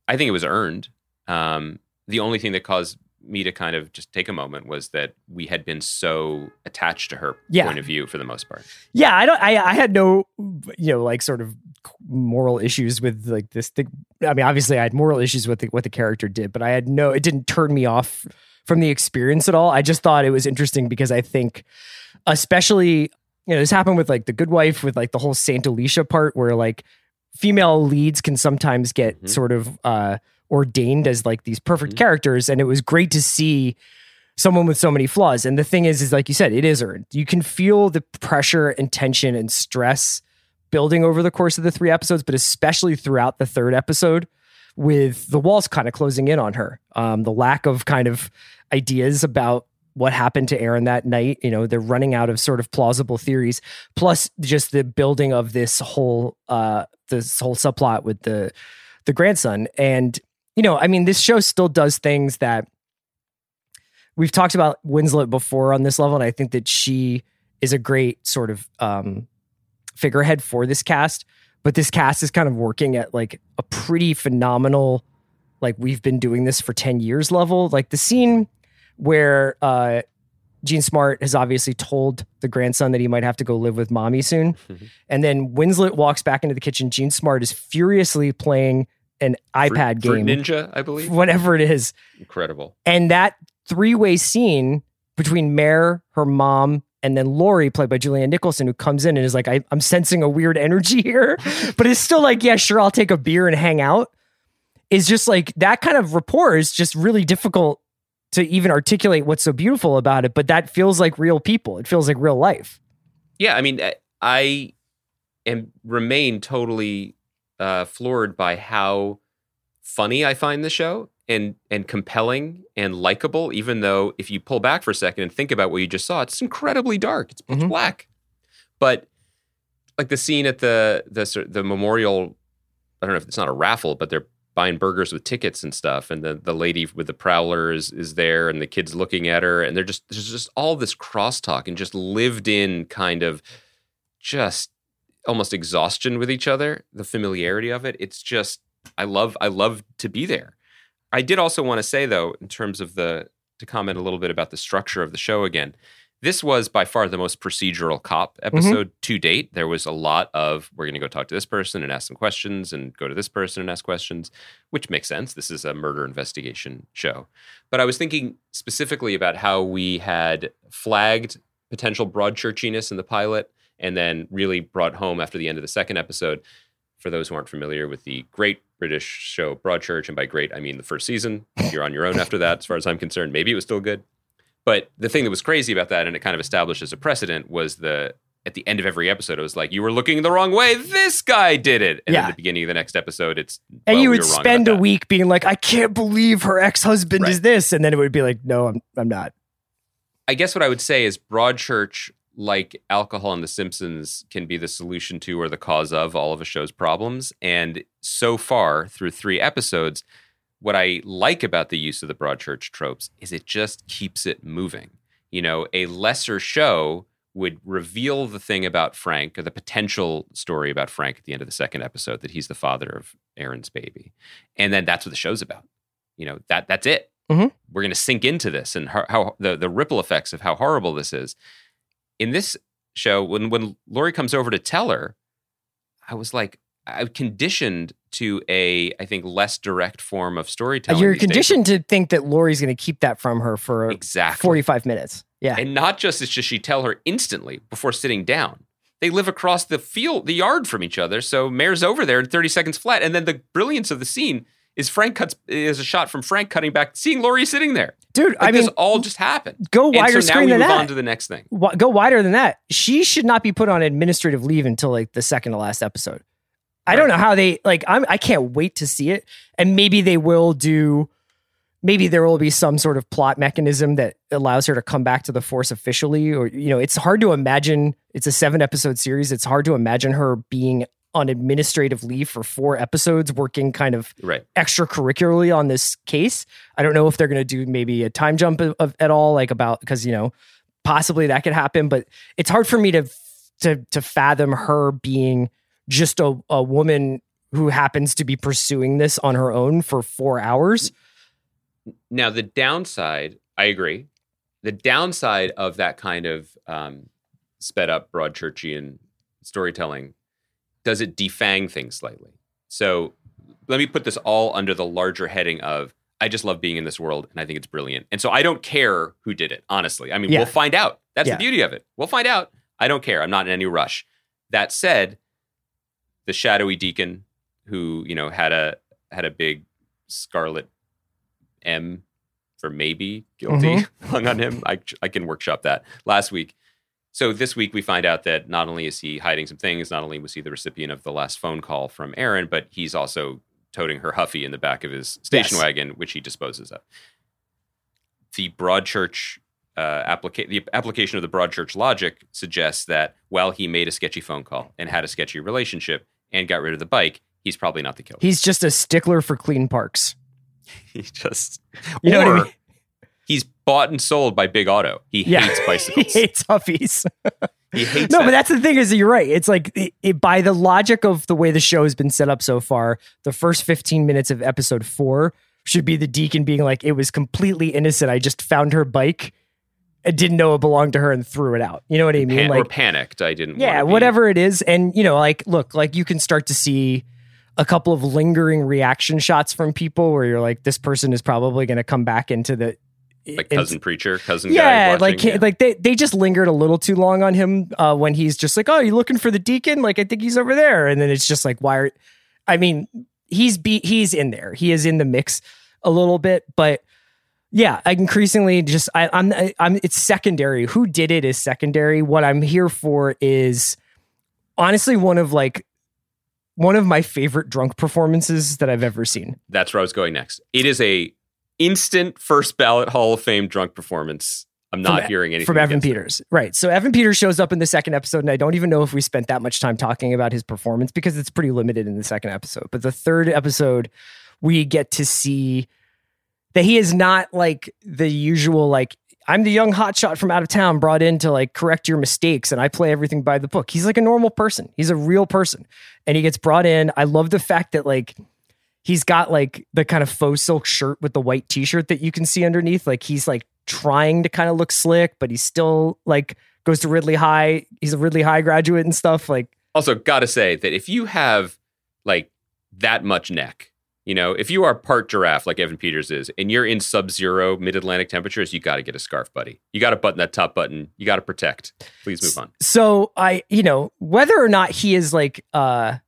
I think it was earned. Um, the only thing that caused me to kind of just take a moment was that we had been so attached to her Yeah. point of view for the most part. Yeah, I don't. I I had no, you know, like sort of moral issues with like this thing. I mean, obviously, I had moral issues with the, what the character did, but I had no. It didn't turn me off from the experience at all. I just thought it was interesting because I think, especially, you know, this happened with like the Good Wife, with like the whole Saint Alicia part, where like female leads can sometimes get Mhm. sort of uh ordained as like these perfect Mhm. characters, and it was great to see someone with so many flaws. And the thing is, is like you said, it is earned. You can feel the pressure and tension and stress building over the course of the three episodes, but especially throughout the third episode with the walls kind of closing in on her. Um, the lack of kind of ideas about what happened to Erin that night. You know, they're running out of sort of plausible theories, plus just the building of this whole uh this whole subplot with the the grandson. And, you know, I mean, this show still does things that we've talked about Winslet before on this level, and I think that she is a great sort of um, figurehead for this cast. But this cast is kind of working at like a pretty phenomenal, like we've been doing this for ten years level. Like the scene where uh, Jean Smart has obviously told the grandson that he might have to go live with mommy soon, Mhm. and then Winslet walks back into the kitchen. Jean Smart is furiously playing an iPad Fruit, game, Fruit Ninja, I believe. whatever it is. Incredible. And that three way scene between Mare, her mom, and then Lori, played by Julianne Nicholson, who comes in and is like, I, I'm sensing a weird energy here, but it's still like, yeah, sure, I'll take a beer and hang out. Is just like that kind of rapport is just really difficult to even articulate what's so beautiful about it. But that feels like real people. It feels like real life. Yeah, I mean, I- am remain totally uh, floored by how funny I find the show and and compelling and likable. Even though, if you pull back for a second and think about what you just saw, it's incredibly dark. It's pitch Mhm. black, but like the scene at the the the memorial. I don't know if it's not a raffle, but they're buying burgers with tickets and stuff, and the the lady with the prowler is is there, and the kids looking at her, and they're just there's just all this crosstalk and just lived in kind of just almost exhaustion with each other the familiarity of it. It's just i love i love to be there. I did also want to say though in terms of the to comment a little bit about the structure of the show again this was by far the most procedural cop mm-hmm. episode to date there was a lot of we're going to go talk to this person and ask some questions and go to this person and ask questions which makes sense this is a murder investigation show but i was thinking specifically about how we had flagged potential broad churchiness in the pilot and then really brought home after the end of the second episode. For those who aren't familiar with the great British show Broadchurch, and by great I mean the first season, you're on your own after that, as far as I'm concerned. Maybe it was still good, but the thing that was crazy about that, and it kind of established as a precedent, was the at the end of every episode, it was like you were looking the wrong way. This guy did it, and Yeah. at the beginning of the next episode, it's And well, you would wrong spend a that. week being like, I can't believe her ex husband is this. And then it would be like, no, I'm, I'm not. I guess what I would say is Broadchurch, like alcohol and The Simpsons, can be the solution to or the cause of all of a show's problems. And so far, through three episodes, what I like about the use of the Broadchurch tropes is it just keeps it moving. You know, a lesser show would reveal the thing about Frank or the potential story about Frank at the end of the second episode that he's the father of Erin's baby. And then that's what the show's about. You know, that that's it. Mhm. We're going to sink into this and how, how the the ripple effects of how horrible this is. In this show when when Lori comes over to tell her, I was like I'm conditioned to a I think less direct form of storytelling. You're these days. conditioned to think that Lori's going to keep that from her for exactly 45 minutes. Yeah. And not just does she tell her instantly before sitting down. They live across the field, the yard from each other. So Mare's over there in 30 seconds flat. And then the brilliance of the scene is Frank cuts is a shot from Frank cutting back, seeing Lori sitting there. Dude, Like I mean, this all just happened. go wider so now screen we than move that. on to the next thing. Go wider than that. She should not be put on administrative leave until like the second to last episode. I don't know how they like. I'm. I can't wait to see it, and maybe they will do. Maybe there will be some sort of plot mechanism that allows her to come back to the force officially, or you know, it's hard to imagine. It's a seven episode series. It's hard to imagine her being on administrative leave for four episodes, working kind of Right. extracurricularly on this case. I don't know if they're going to do maybe a time jump of, of- at all, like about because you know possibly that could happen, but it's hard for me to to to fathom her being just a, a woman who happens to be pursuing this on her own for four hours. Now, the downside, I agree. The downside of that kind of um, sped up broad Broadchurchian storytelling does it defang things slightly. So let me put this all under the larger heading of I just love being in this world and I think it's brilliant. And so I don't care who did it, honestly. I mean, Yeah. we'll find out. That's Yeah. the beauty of it. We'll find out. I don't care. I'm not in any rush. That said, the shadowy deacon who, you know, had a had a big scarlet M for maybe guilty hung on him. I, I can workshop that last week. So this week we find out that not only is he hiding some things, not only was he the recipient of the last phone call from Erin, but he's also toting her Huffy in the back of his station Yes. wagon, which he disposes of. The Broadchurch uh, applica- the application of the Broadchurch logic suggests that while he made a sketchy phone call and had a sketchy relationship and got rid of the bike, he's probably not the killer. He's just a stickler for clean parks. He just You know what I mean? He's bought and sold by Big Auto. He Yeah. hates he hates Huffies. he hates no, that. but that's the thing is that you're right. It's like it, it, by the logic of the way the show has been set up so far, the first 15 minutes of episode four should be the deacon being like, it was completely innocent. I just found her bike. Didn't know it belonged to her and threw it out. You know what I mean? Pan- like, or panicked. I didn't. yeah, whatever it is. And, you know, like, look, like you can start to see a couple of lingering reaction shots from people where you're like, this person is probably going to come back into the. Like cousin preacher, cousin yeah, watching, like yeah. like they they just lingered a little too long on him uh, when he's just like, "Oh, you looking for the deacon? Like I think he's over there." And then it's just like, "Why are?" I mean, he's be he's in there. He is in the mix a little bit, but yeah, increasingly just I, I'm I, I'm it's secondary. Who did it is secondary. What I'm here for is honestly one of like one of my favorite drunk performances that I've ever seen. That's where I was going next. It is a instant first ballot Hall of Fame drunk performance. I'm not From- hearing anything from Evan against it. Peters. Right. So Evan Peters shows up in the second episode, and I don't even know if we spent that much time talking about his performance because it's pretty limited in the second episode. But the third episode, we get to see that he is not like the usual, like, I'm the young hotshot from out of town brought in to like correct your mistakes and I play everything by the book. He's like a normal person. He's a real person. And he gets brought in. I love the fact that like he's got like the kind of faux silk shirt with the white t-shirt that you can see underneath. Like he's like trying to kind of look slick, but he's still like goes to Ridley High. He's a Ridley High graduate and stuff. Like Also, gotta say that if you have like that much neck, you know, if you are part giraffe like Evan Peters is, and you're in sub-zero mid-Atlantic temperatures, you got to get a scarf, buddy. You got to button that top button. You got to protect. Please move on. so I, you know, whether or not he is like uh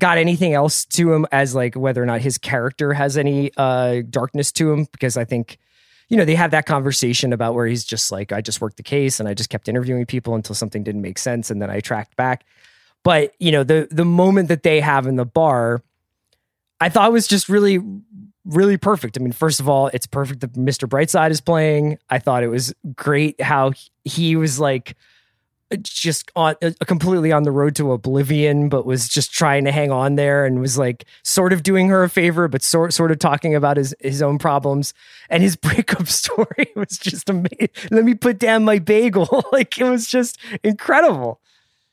got anything else to him as like whether or not his character has any uh darkness to him, because I think you know, they have that conversation about where he's just like, I just worked the case and I just kept interviewing people until something didn't make sense and then I tracked back. But, you know, the the moment that they have in the bar, I thought it was just really, really perfect. I mean, first of all, it's perfect that Mr. Brightside is playing. I thought it was great how he was like just on uh, completely on the road to oblivion, but was just trying to hang on there and was like sort of doing her a favor, but sort sort of talking about his his own problems. And his breakup story was just amazing. Let me put down my bagel. like it was just incredible.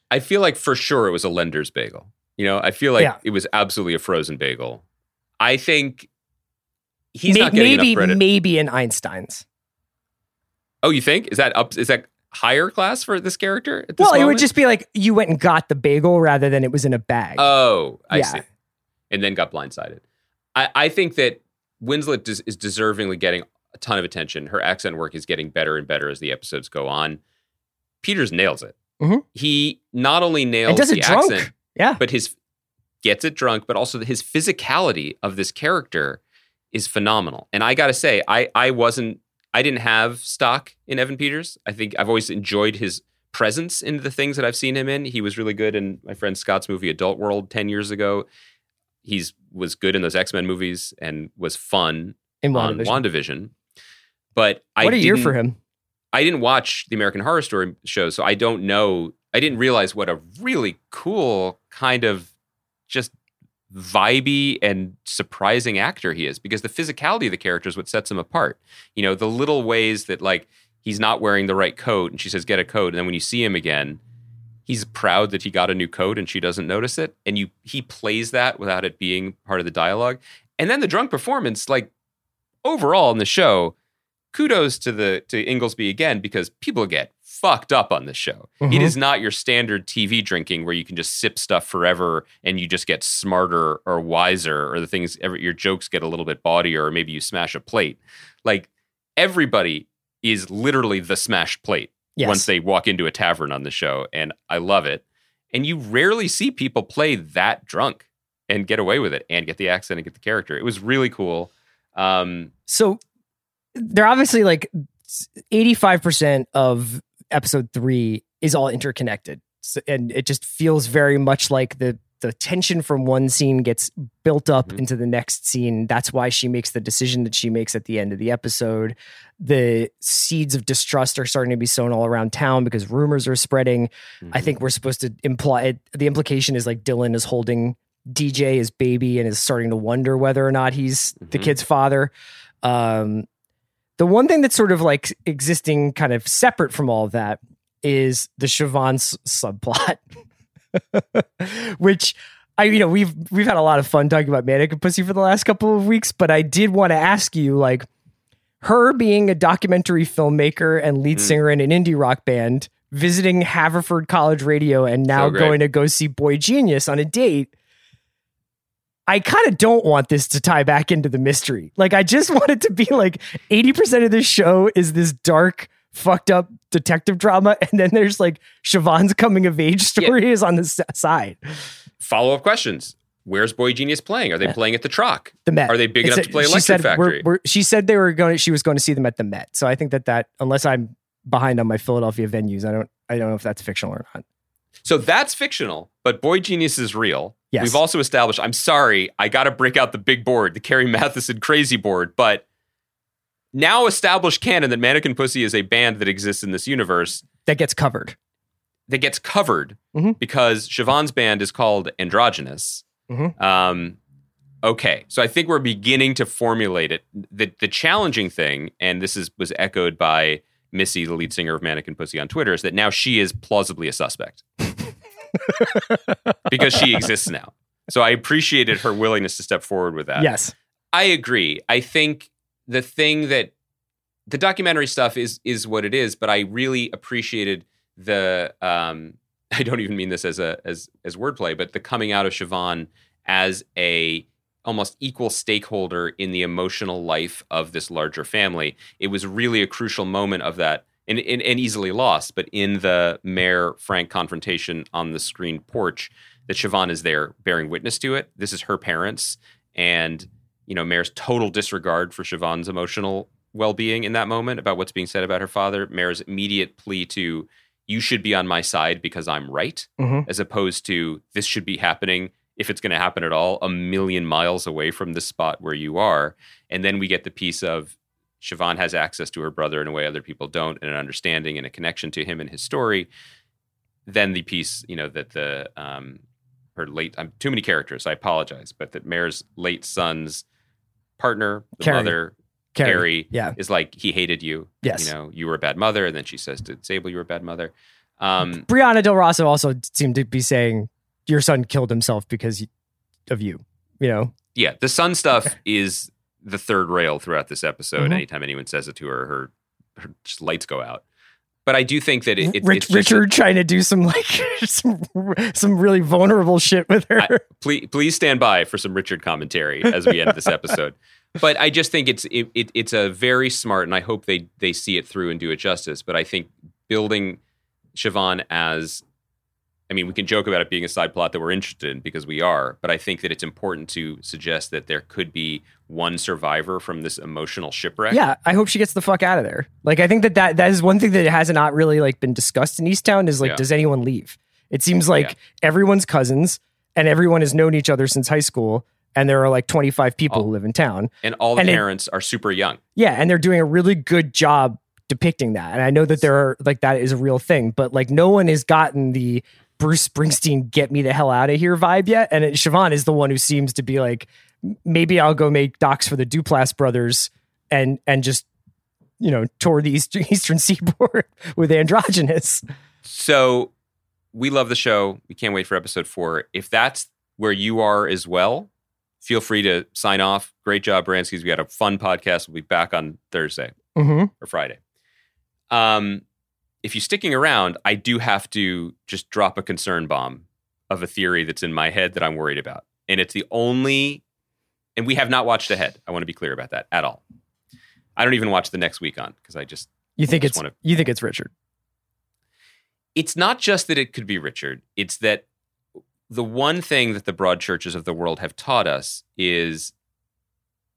I feel like for sure it was a lender's bagel. You know, I feel like Yeah. it was absolutely a frozen bagel. I think he's May- not getting maybe enough credit. maybe an Einstein's. Oh, you think is that up? Is that higher class for this character? At this Well, it would just be like you went and got the bagel rather than it was in a bag. Oh, I Yeah. see. And then got blindsided. I, I think that Winslet des- is deservingly getting a ton of attention. Her accent work is getting better and better as the episodes go on. Peters nails it. Mhm. He not only nails and does the it drunk. accent, Yeah. but his gets it drunk, but also his physicality of this character is phenomenal. And I gotta say, I I wasn't I didn't have stock in Evan Peters. I think I've always enjoyed his presence in the things that I've seen him in. He was really good in my friend Scott's movie Adult World 10 years ago. He's was good in those X-Men movies and was fun in on WandaVision. WandaVision. But I what a year for him. I didn't watch the American Horror Story show, so I don't know. I didn't realize what a really cool kind of just vibey and surprising actor he is because the physicality of the character is what sets him apart. You know, the little ways that like he's not wearing the right coat and she says, get a coat. And then when you see him again, he's proud that he got a new coat and she doesn't notice it. And you he plays that without it being part of the dialogue. And then the drunk performance, like overall in the show, kudos to the to Ingelsby again because people get fucked up on this show. It Mhm. is not your standard TV drinking where you can just sip stuff forever and you just get smarter or wiser or the things every, your jokes get a little bit bawdier or maybe you smash a plate. Like everybody is literally the smashed plate Yes. once they walk into a tavern on the show and I love it. And you rarely see people play that drunk and get away with it and get the accent and get the character. It was really cool. Um, So they're obviously like 85% of episode three is all interconnected. So, and it just feels very much like the the tension from one scene gets built up Mhm. into the next scene. That's why she makes the decision that she makes at the end of the episode. The seeds of distrust are starting to be sown all around town because rumors are spreading. I think we're supposed to imply it, the implication is like Dylan is holding DJ as baby and is starting to wonder whether or not he's the Mhm. kid's father. Um, the one thing that's sort of like existing kind of separate from all of that is the Siobhan s- subplot, which I, you know, we've we've had a lot of fun talking about Mannequin Pussy for the last couple of weeks, but I did want to ask you, like, her being a documentary filmmaker and lead Mm. singer in an indie rock band, visiting Haverford College Radio, and now So going to go see Boy Genius on a date. I kind of don't want this to tie back into the mystery. Like, I just want it to be like 80% of this show is this dark, fucked up detective drama. And then there's like Siobhan's coming of age story is on the side. Follow up questions. Where's Boy Genius playing? Are they playing at the Troc? The Met. Are they big It's enough a- to play Electric said we're- we're- she said they were going. She was going to see them at the Met. So I think that that unless I'm behind on my Philadelphia venues, I don't. I don't know if that's fictional or not. So that's fictional, but Boy Genius is real. Yes. We've also established, I'm sorry, I got to break out the big board, the Carrie Mathison crazy board, but now established canon that Mannequin Pussy is a band that exists in this universe That gets covered. that gets covered Mhm. because Siobhan's band is called Androgynous. Mhm. Um, okay, so I think we're beginning to formulate it. The, the challenging thing, and this is was echoed by Missy, the lead singer of Mannequin Pussy on Twitter, is that now she is plausibly a suspect because she exists now. So I appreciated her willingness to step forward with that. yes. I agree. I think the thing that the documentary stuff is is what it is, but I really appreciated the um I don't even mean this as a as as wordplay, but the coming out of Siobhan as a almost equal stakeholder in the emotional life of this larger family. It was really a crucial moment of that and, and, and easily lost, but in the Mare Frank confrontation on the screen porch, that Siobhan is there bearing witness to it. This is her parents and you know, Mare's total disregard for Siobhan's emotional well-being in that moment about what's being said about her father. Mare's immediate plea to you should be on my side because I'm right, Mhm. as opposed to this should be happening if it's going to happen at all a million miles away from the spot where you are. And then we get the piece of Siobhan has access to her brother in a way other people don't, and an understanding and a connection to him and his story. then the piece, you know, that the um, her late I'm too many characters. I apologize, but that Mare's late son's partner, the Carrie. mother, Carrie, Carrie, yeah. is like he hated you. Yes. you know, you were a bad mother, and then she says to Sable, you were a bad mother. Um, Brianna Del Rosso also seemed to be saying your son killed himself because of you. You know, yeah, the son stuff is the third rail throughout this episode. Mhm. Anytime anyone says it to her, her, her just lights go out. But I do think that it, it, Rich, it's just a- Richard trying to do some like some some really vulnerable shit with her. I- please, please stand by for some Richard commentary as we end this episode. But I just think it's it, it, it's a very smart, and I hope they they see it through and do it justice. But I think building Siobhan as, I mean, we can joke about it being a side plot that we're interested in because we are. But I think that it's important to suggest that there could be one survivor from this emotional shipwreck. yeah, I hope she gets the fuck out of there. Like, I think that that, that is one thing that has not really like been discussed in Easttown is like, Yeah. does anyone leave? It seems like Yeah. everyone's cousins and everyone has known each other since high school, and there are like 25 people Oh. who live in town. and all the And it- parents are super young. Yeah, and they're doing a really good job depicting that. And I know that there are like that is a real thing, but like no one has gotten the Bruce Springsteen "Get me the hell out of here" vibe yet. And it, Siobhan is the one who seems to be like, maybe I'll go make docs for the Duplass brothers and and just you know tour the East, Eastern Seaboard with Androgynous. So we love the show. We can't wait for episode four. If that's where you are as well, feel free to sign off. Great job, Branskys. We had a fun podcast. We'll be back on Thursday Mm-hmm. or Friday. Um, if you're sticking around, I do have to just drop a concern bomb of a theory that's in my head that I'm worried about. And it's the only, and we have not watched ahead. I want to be clear about that at all. I don't even watch the next week on because I just You think Just it's wanna- you think it's Richard? it's not just that it could be Richard. It's that the one thing that the Broadchurches of the world have taught us is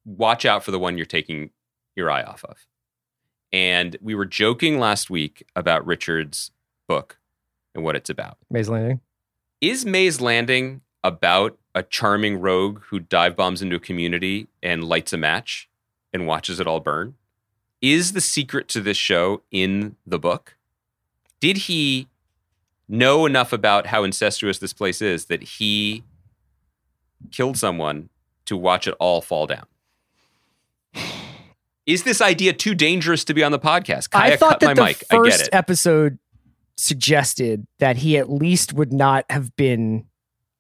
watch out for the one you're taking your eye off of. And we were joking last week about Richard's book and what it's about. Maze Landing. Is Maze Landing about a charming rogue who dive bombs into a community and lights a match and watches it all burn? Is the secret to this show in the book? Did he know enough about how incestuous this place is that he killed someone to watch it all fall down? Is this idea too dangerous to be on the podcast? Kaya I thought cut that my the mic. I get first episode suggested that he at least would not have been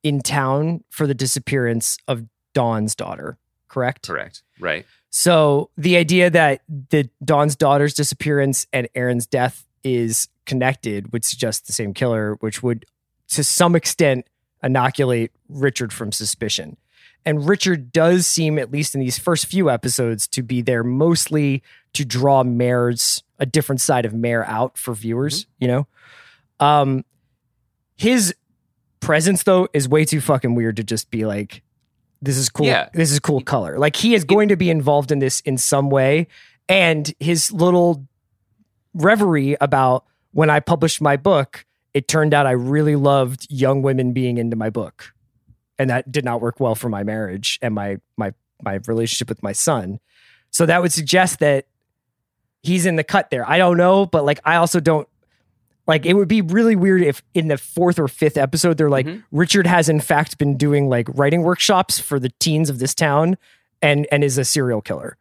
in town for the disappearance of Dawn's daughter. Correct. Correct. Right. So the idea that the Dawn's daughter's disappearance and Erin's death is connected would suggest the same killer, which would, to some extent, inoculate Richard from suspicion. And Richard does seem, at least in these first few episodes, to be there mostly to draw Mare's a different side of Mare out for viewers. You know, um, his presence though is way too fucking weird to just be like, this is cool. Yeah. This is cool color. Like he is going to be involved in this in some way, and his little reverie about when I published my book, it turned out I really loved young women being into my book. And that did not work well for my marriage and my my my relationship with my son. So that would suggest that he's in the cut there. I don't know, but like I also don't like it would be really weird if in the fourth or fifth episode they're like Mhm. Richard has in fact been doing like writing workshops for the teens of this town and and is a serial killer.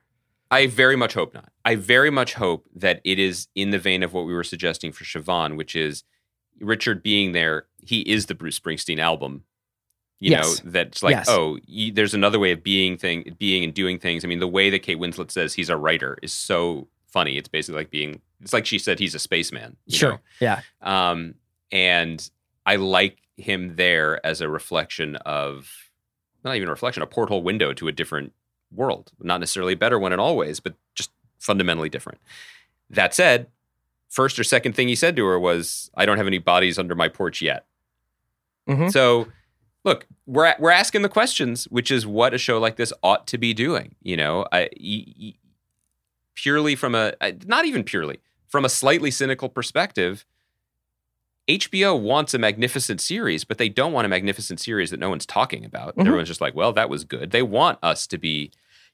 I very much hope not. I very much hope that it is in the vein of what we were suggesting for Siobhan, which is Richard being there. He is the Bruce Springsteen album. You Yes. know that's like Yes. oh, y there's another way of being thing, being and doing things. I mean, the way that Kate Winslet says he's a writer is so funny. It's basically like being. It's like she said he's a spaceman. you know? Yeah. Um, and I like him there as a reflection of not even a reflection, a porthole window to a different world. Not necessarily a better one in all ways, but just fundamentally different. That said, first or second thing he said to her was, I don't have any bodies under my porch yet. Mhm. So look, we're we're asking the questions, which is what a show like this ought to be doing. You know, I, y- y- purely from a not even purely from a slightly cynical perspective. HBO wants a magnificent series, but they don't want a magnificent series that no one's talking about. Mhm. Everyone's just like, "Well, that was good." They want us to be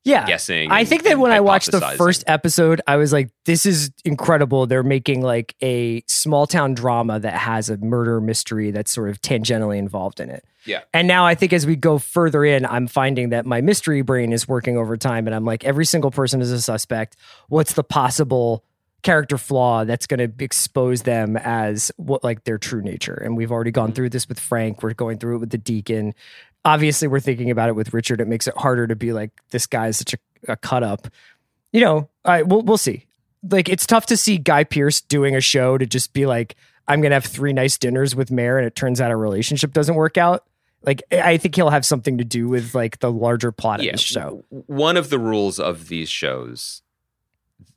yeah. guessing. I and- think that when I watched the first episode, I was like, this is incredible. They're making like a small town drama that has a murder mystery that's sort of tangentially involved in it. Yeah. And now I think as we go further in, I'm finding that my mystery brain is working overtime and I'm like, every single person is a suspect. What's the possible character flaw that's going to expose them as what like their true nature? And we've already gone through this with Frank. We're going through it with the deacon. Obviously, we're thinking about it with Richard. It makes it harder to be like, this guy is such a, a cut up. You know, I we'll, we'll see. Like, it's tough to see Guy Pearce doing a show to just be like, I'm going to have three nice dinners with Mare, and it turns out a relationship doesn't work out. Like, I think he'll have something to do with like the larger plot of yeah, the show. One of the rules of these shows,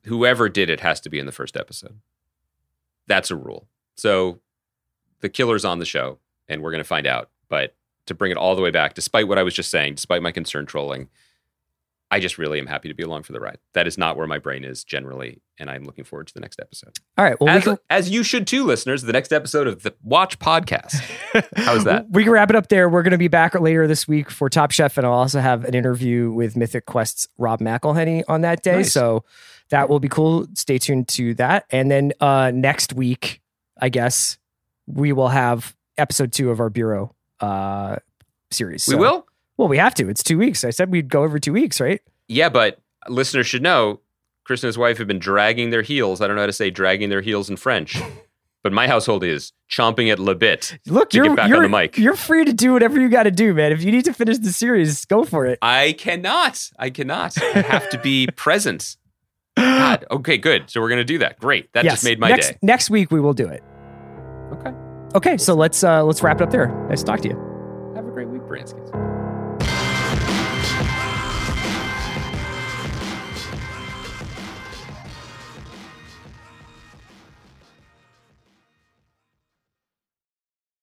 whoever did it has to be in the first episode. That's a rule. So the killer's on the show, and we're going to find out. But to bring it all the way back, despite what I was just saying, despite my concern trolling, I just really am happy to be along for the ride. That is not where my brain is generally, and I'm looking forward to the next episode. All right. Well, we As, can, as you should too, listeners. The next episode of the Watch Podcast. How's that? We can wrap it up there. We're going to be back later this week for Top Chef, and I'll also have an interview with Mythic Quest's Rob McElhenney on that day. Nice. So that will be cool. Stay tuned to that. And then uh, next week, I guess we will have episode two of our Bureau uh, series. We will. Well, we have to. It's two weeks. I said we'd go every two weeks, right? Yeah, but listeners should know Chris and his wife have been dragging their heels. I don't know how to say dragging their heels in French, but my household is chomping at le bit. Look, To you're get back on you're, the mic. you're free to do whatever you got to do, man. If you need to finish the series, go for it. I cannot. I cannot. I have to be present. God. Okay, good. So we're gonna do that. Great. That Yes. just made my next, day. Next week we will do it. Okay. So let's uh let's wrap it up there. Nice to talk to you. Have a great week, Branskis.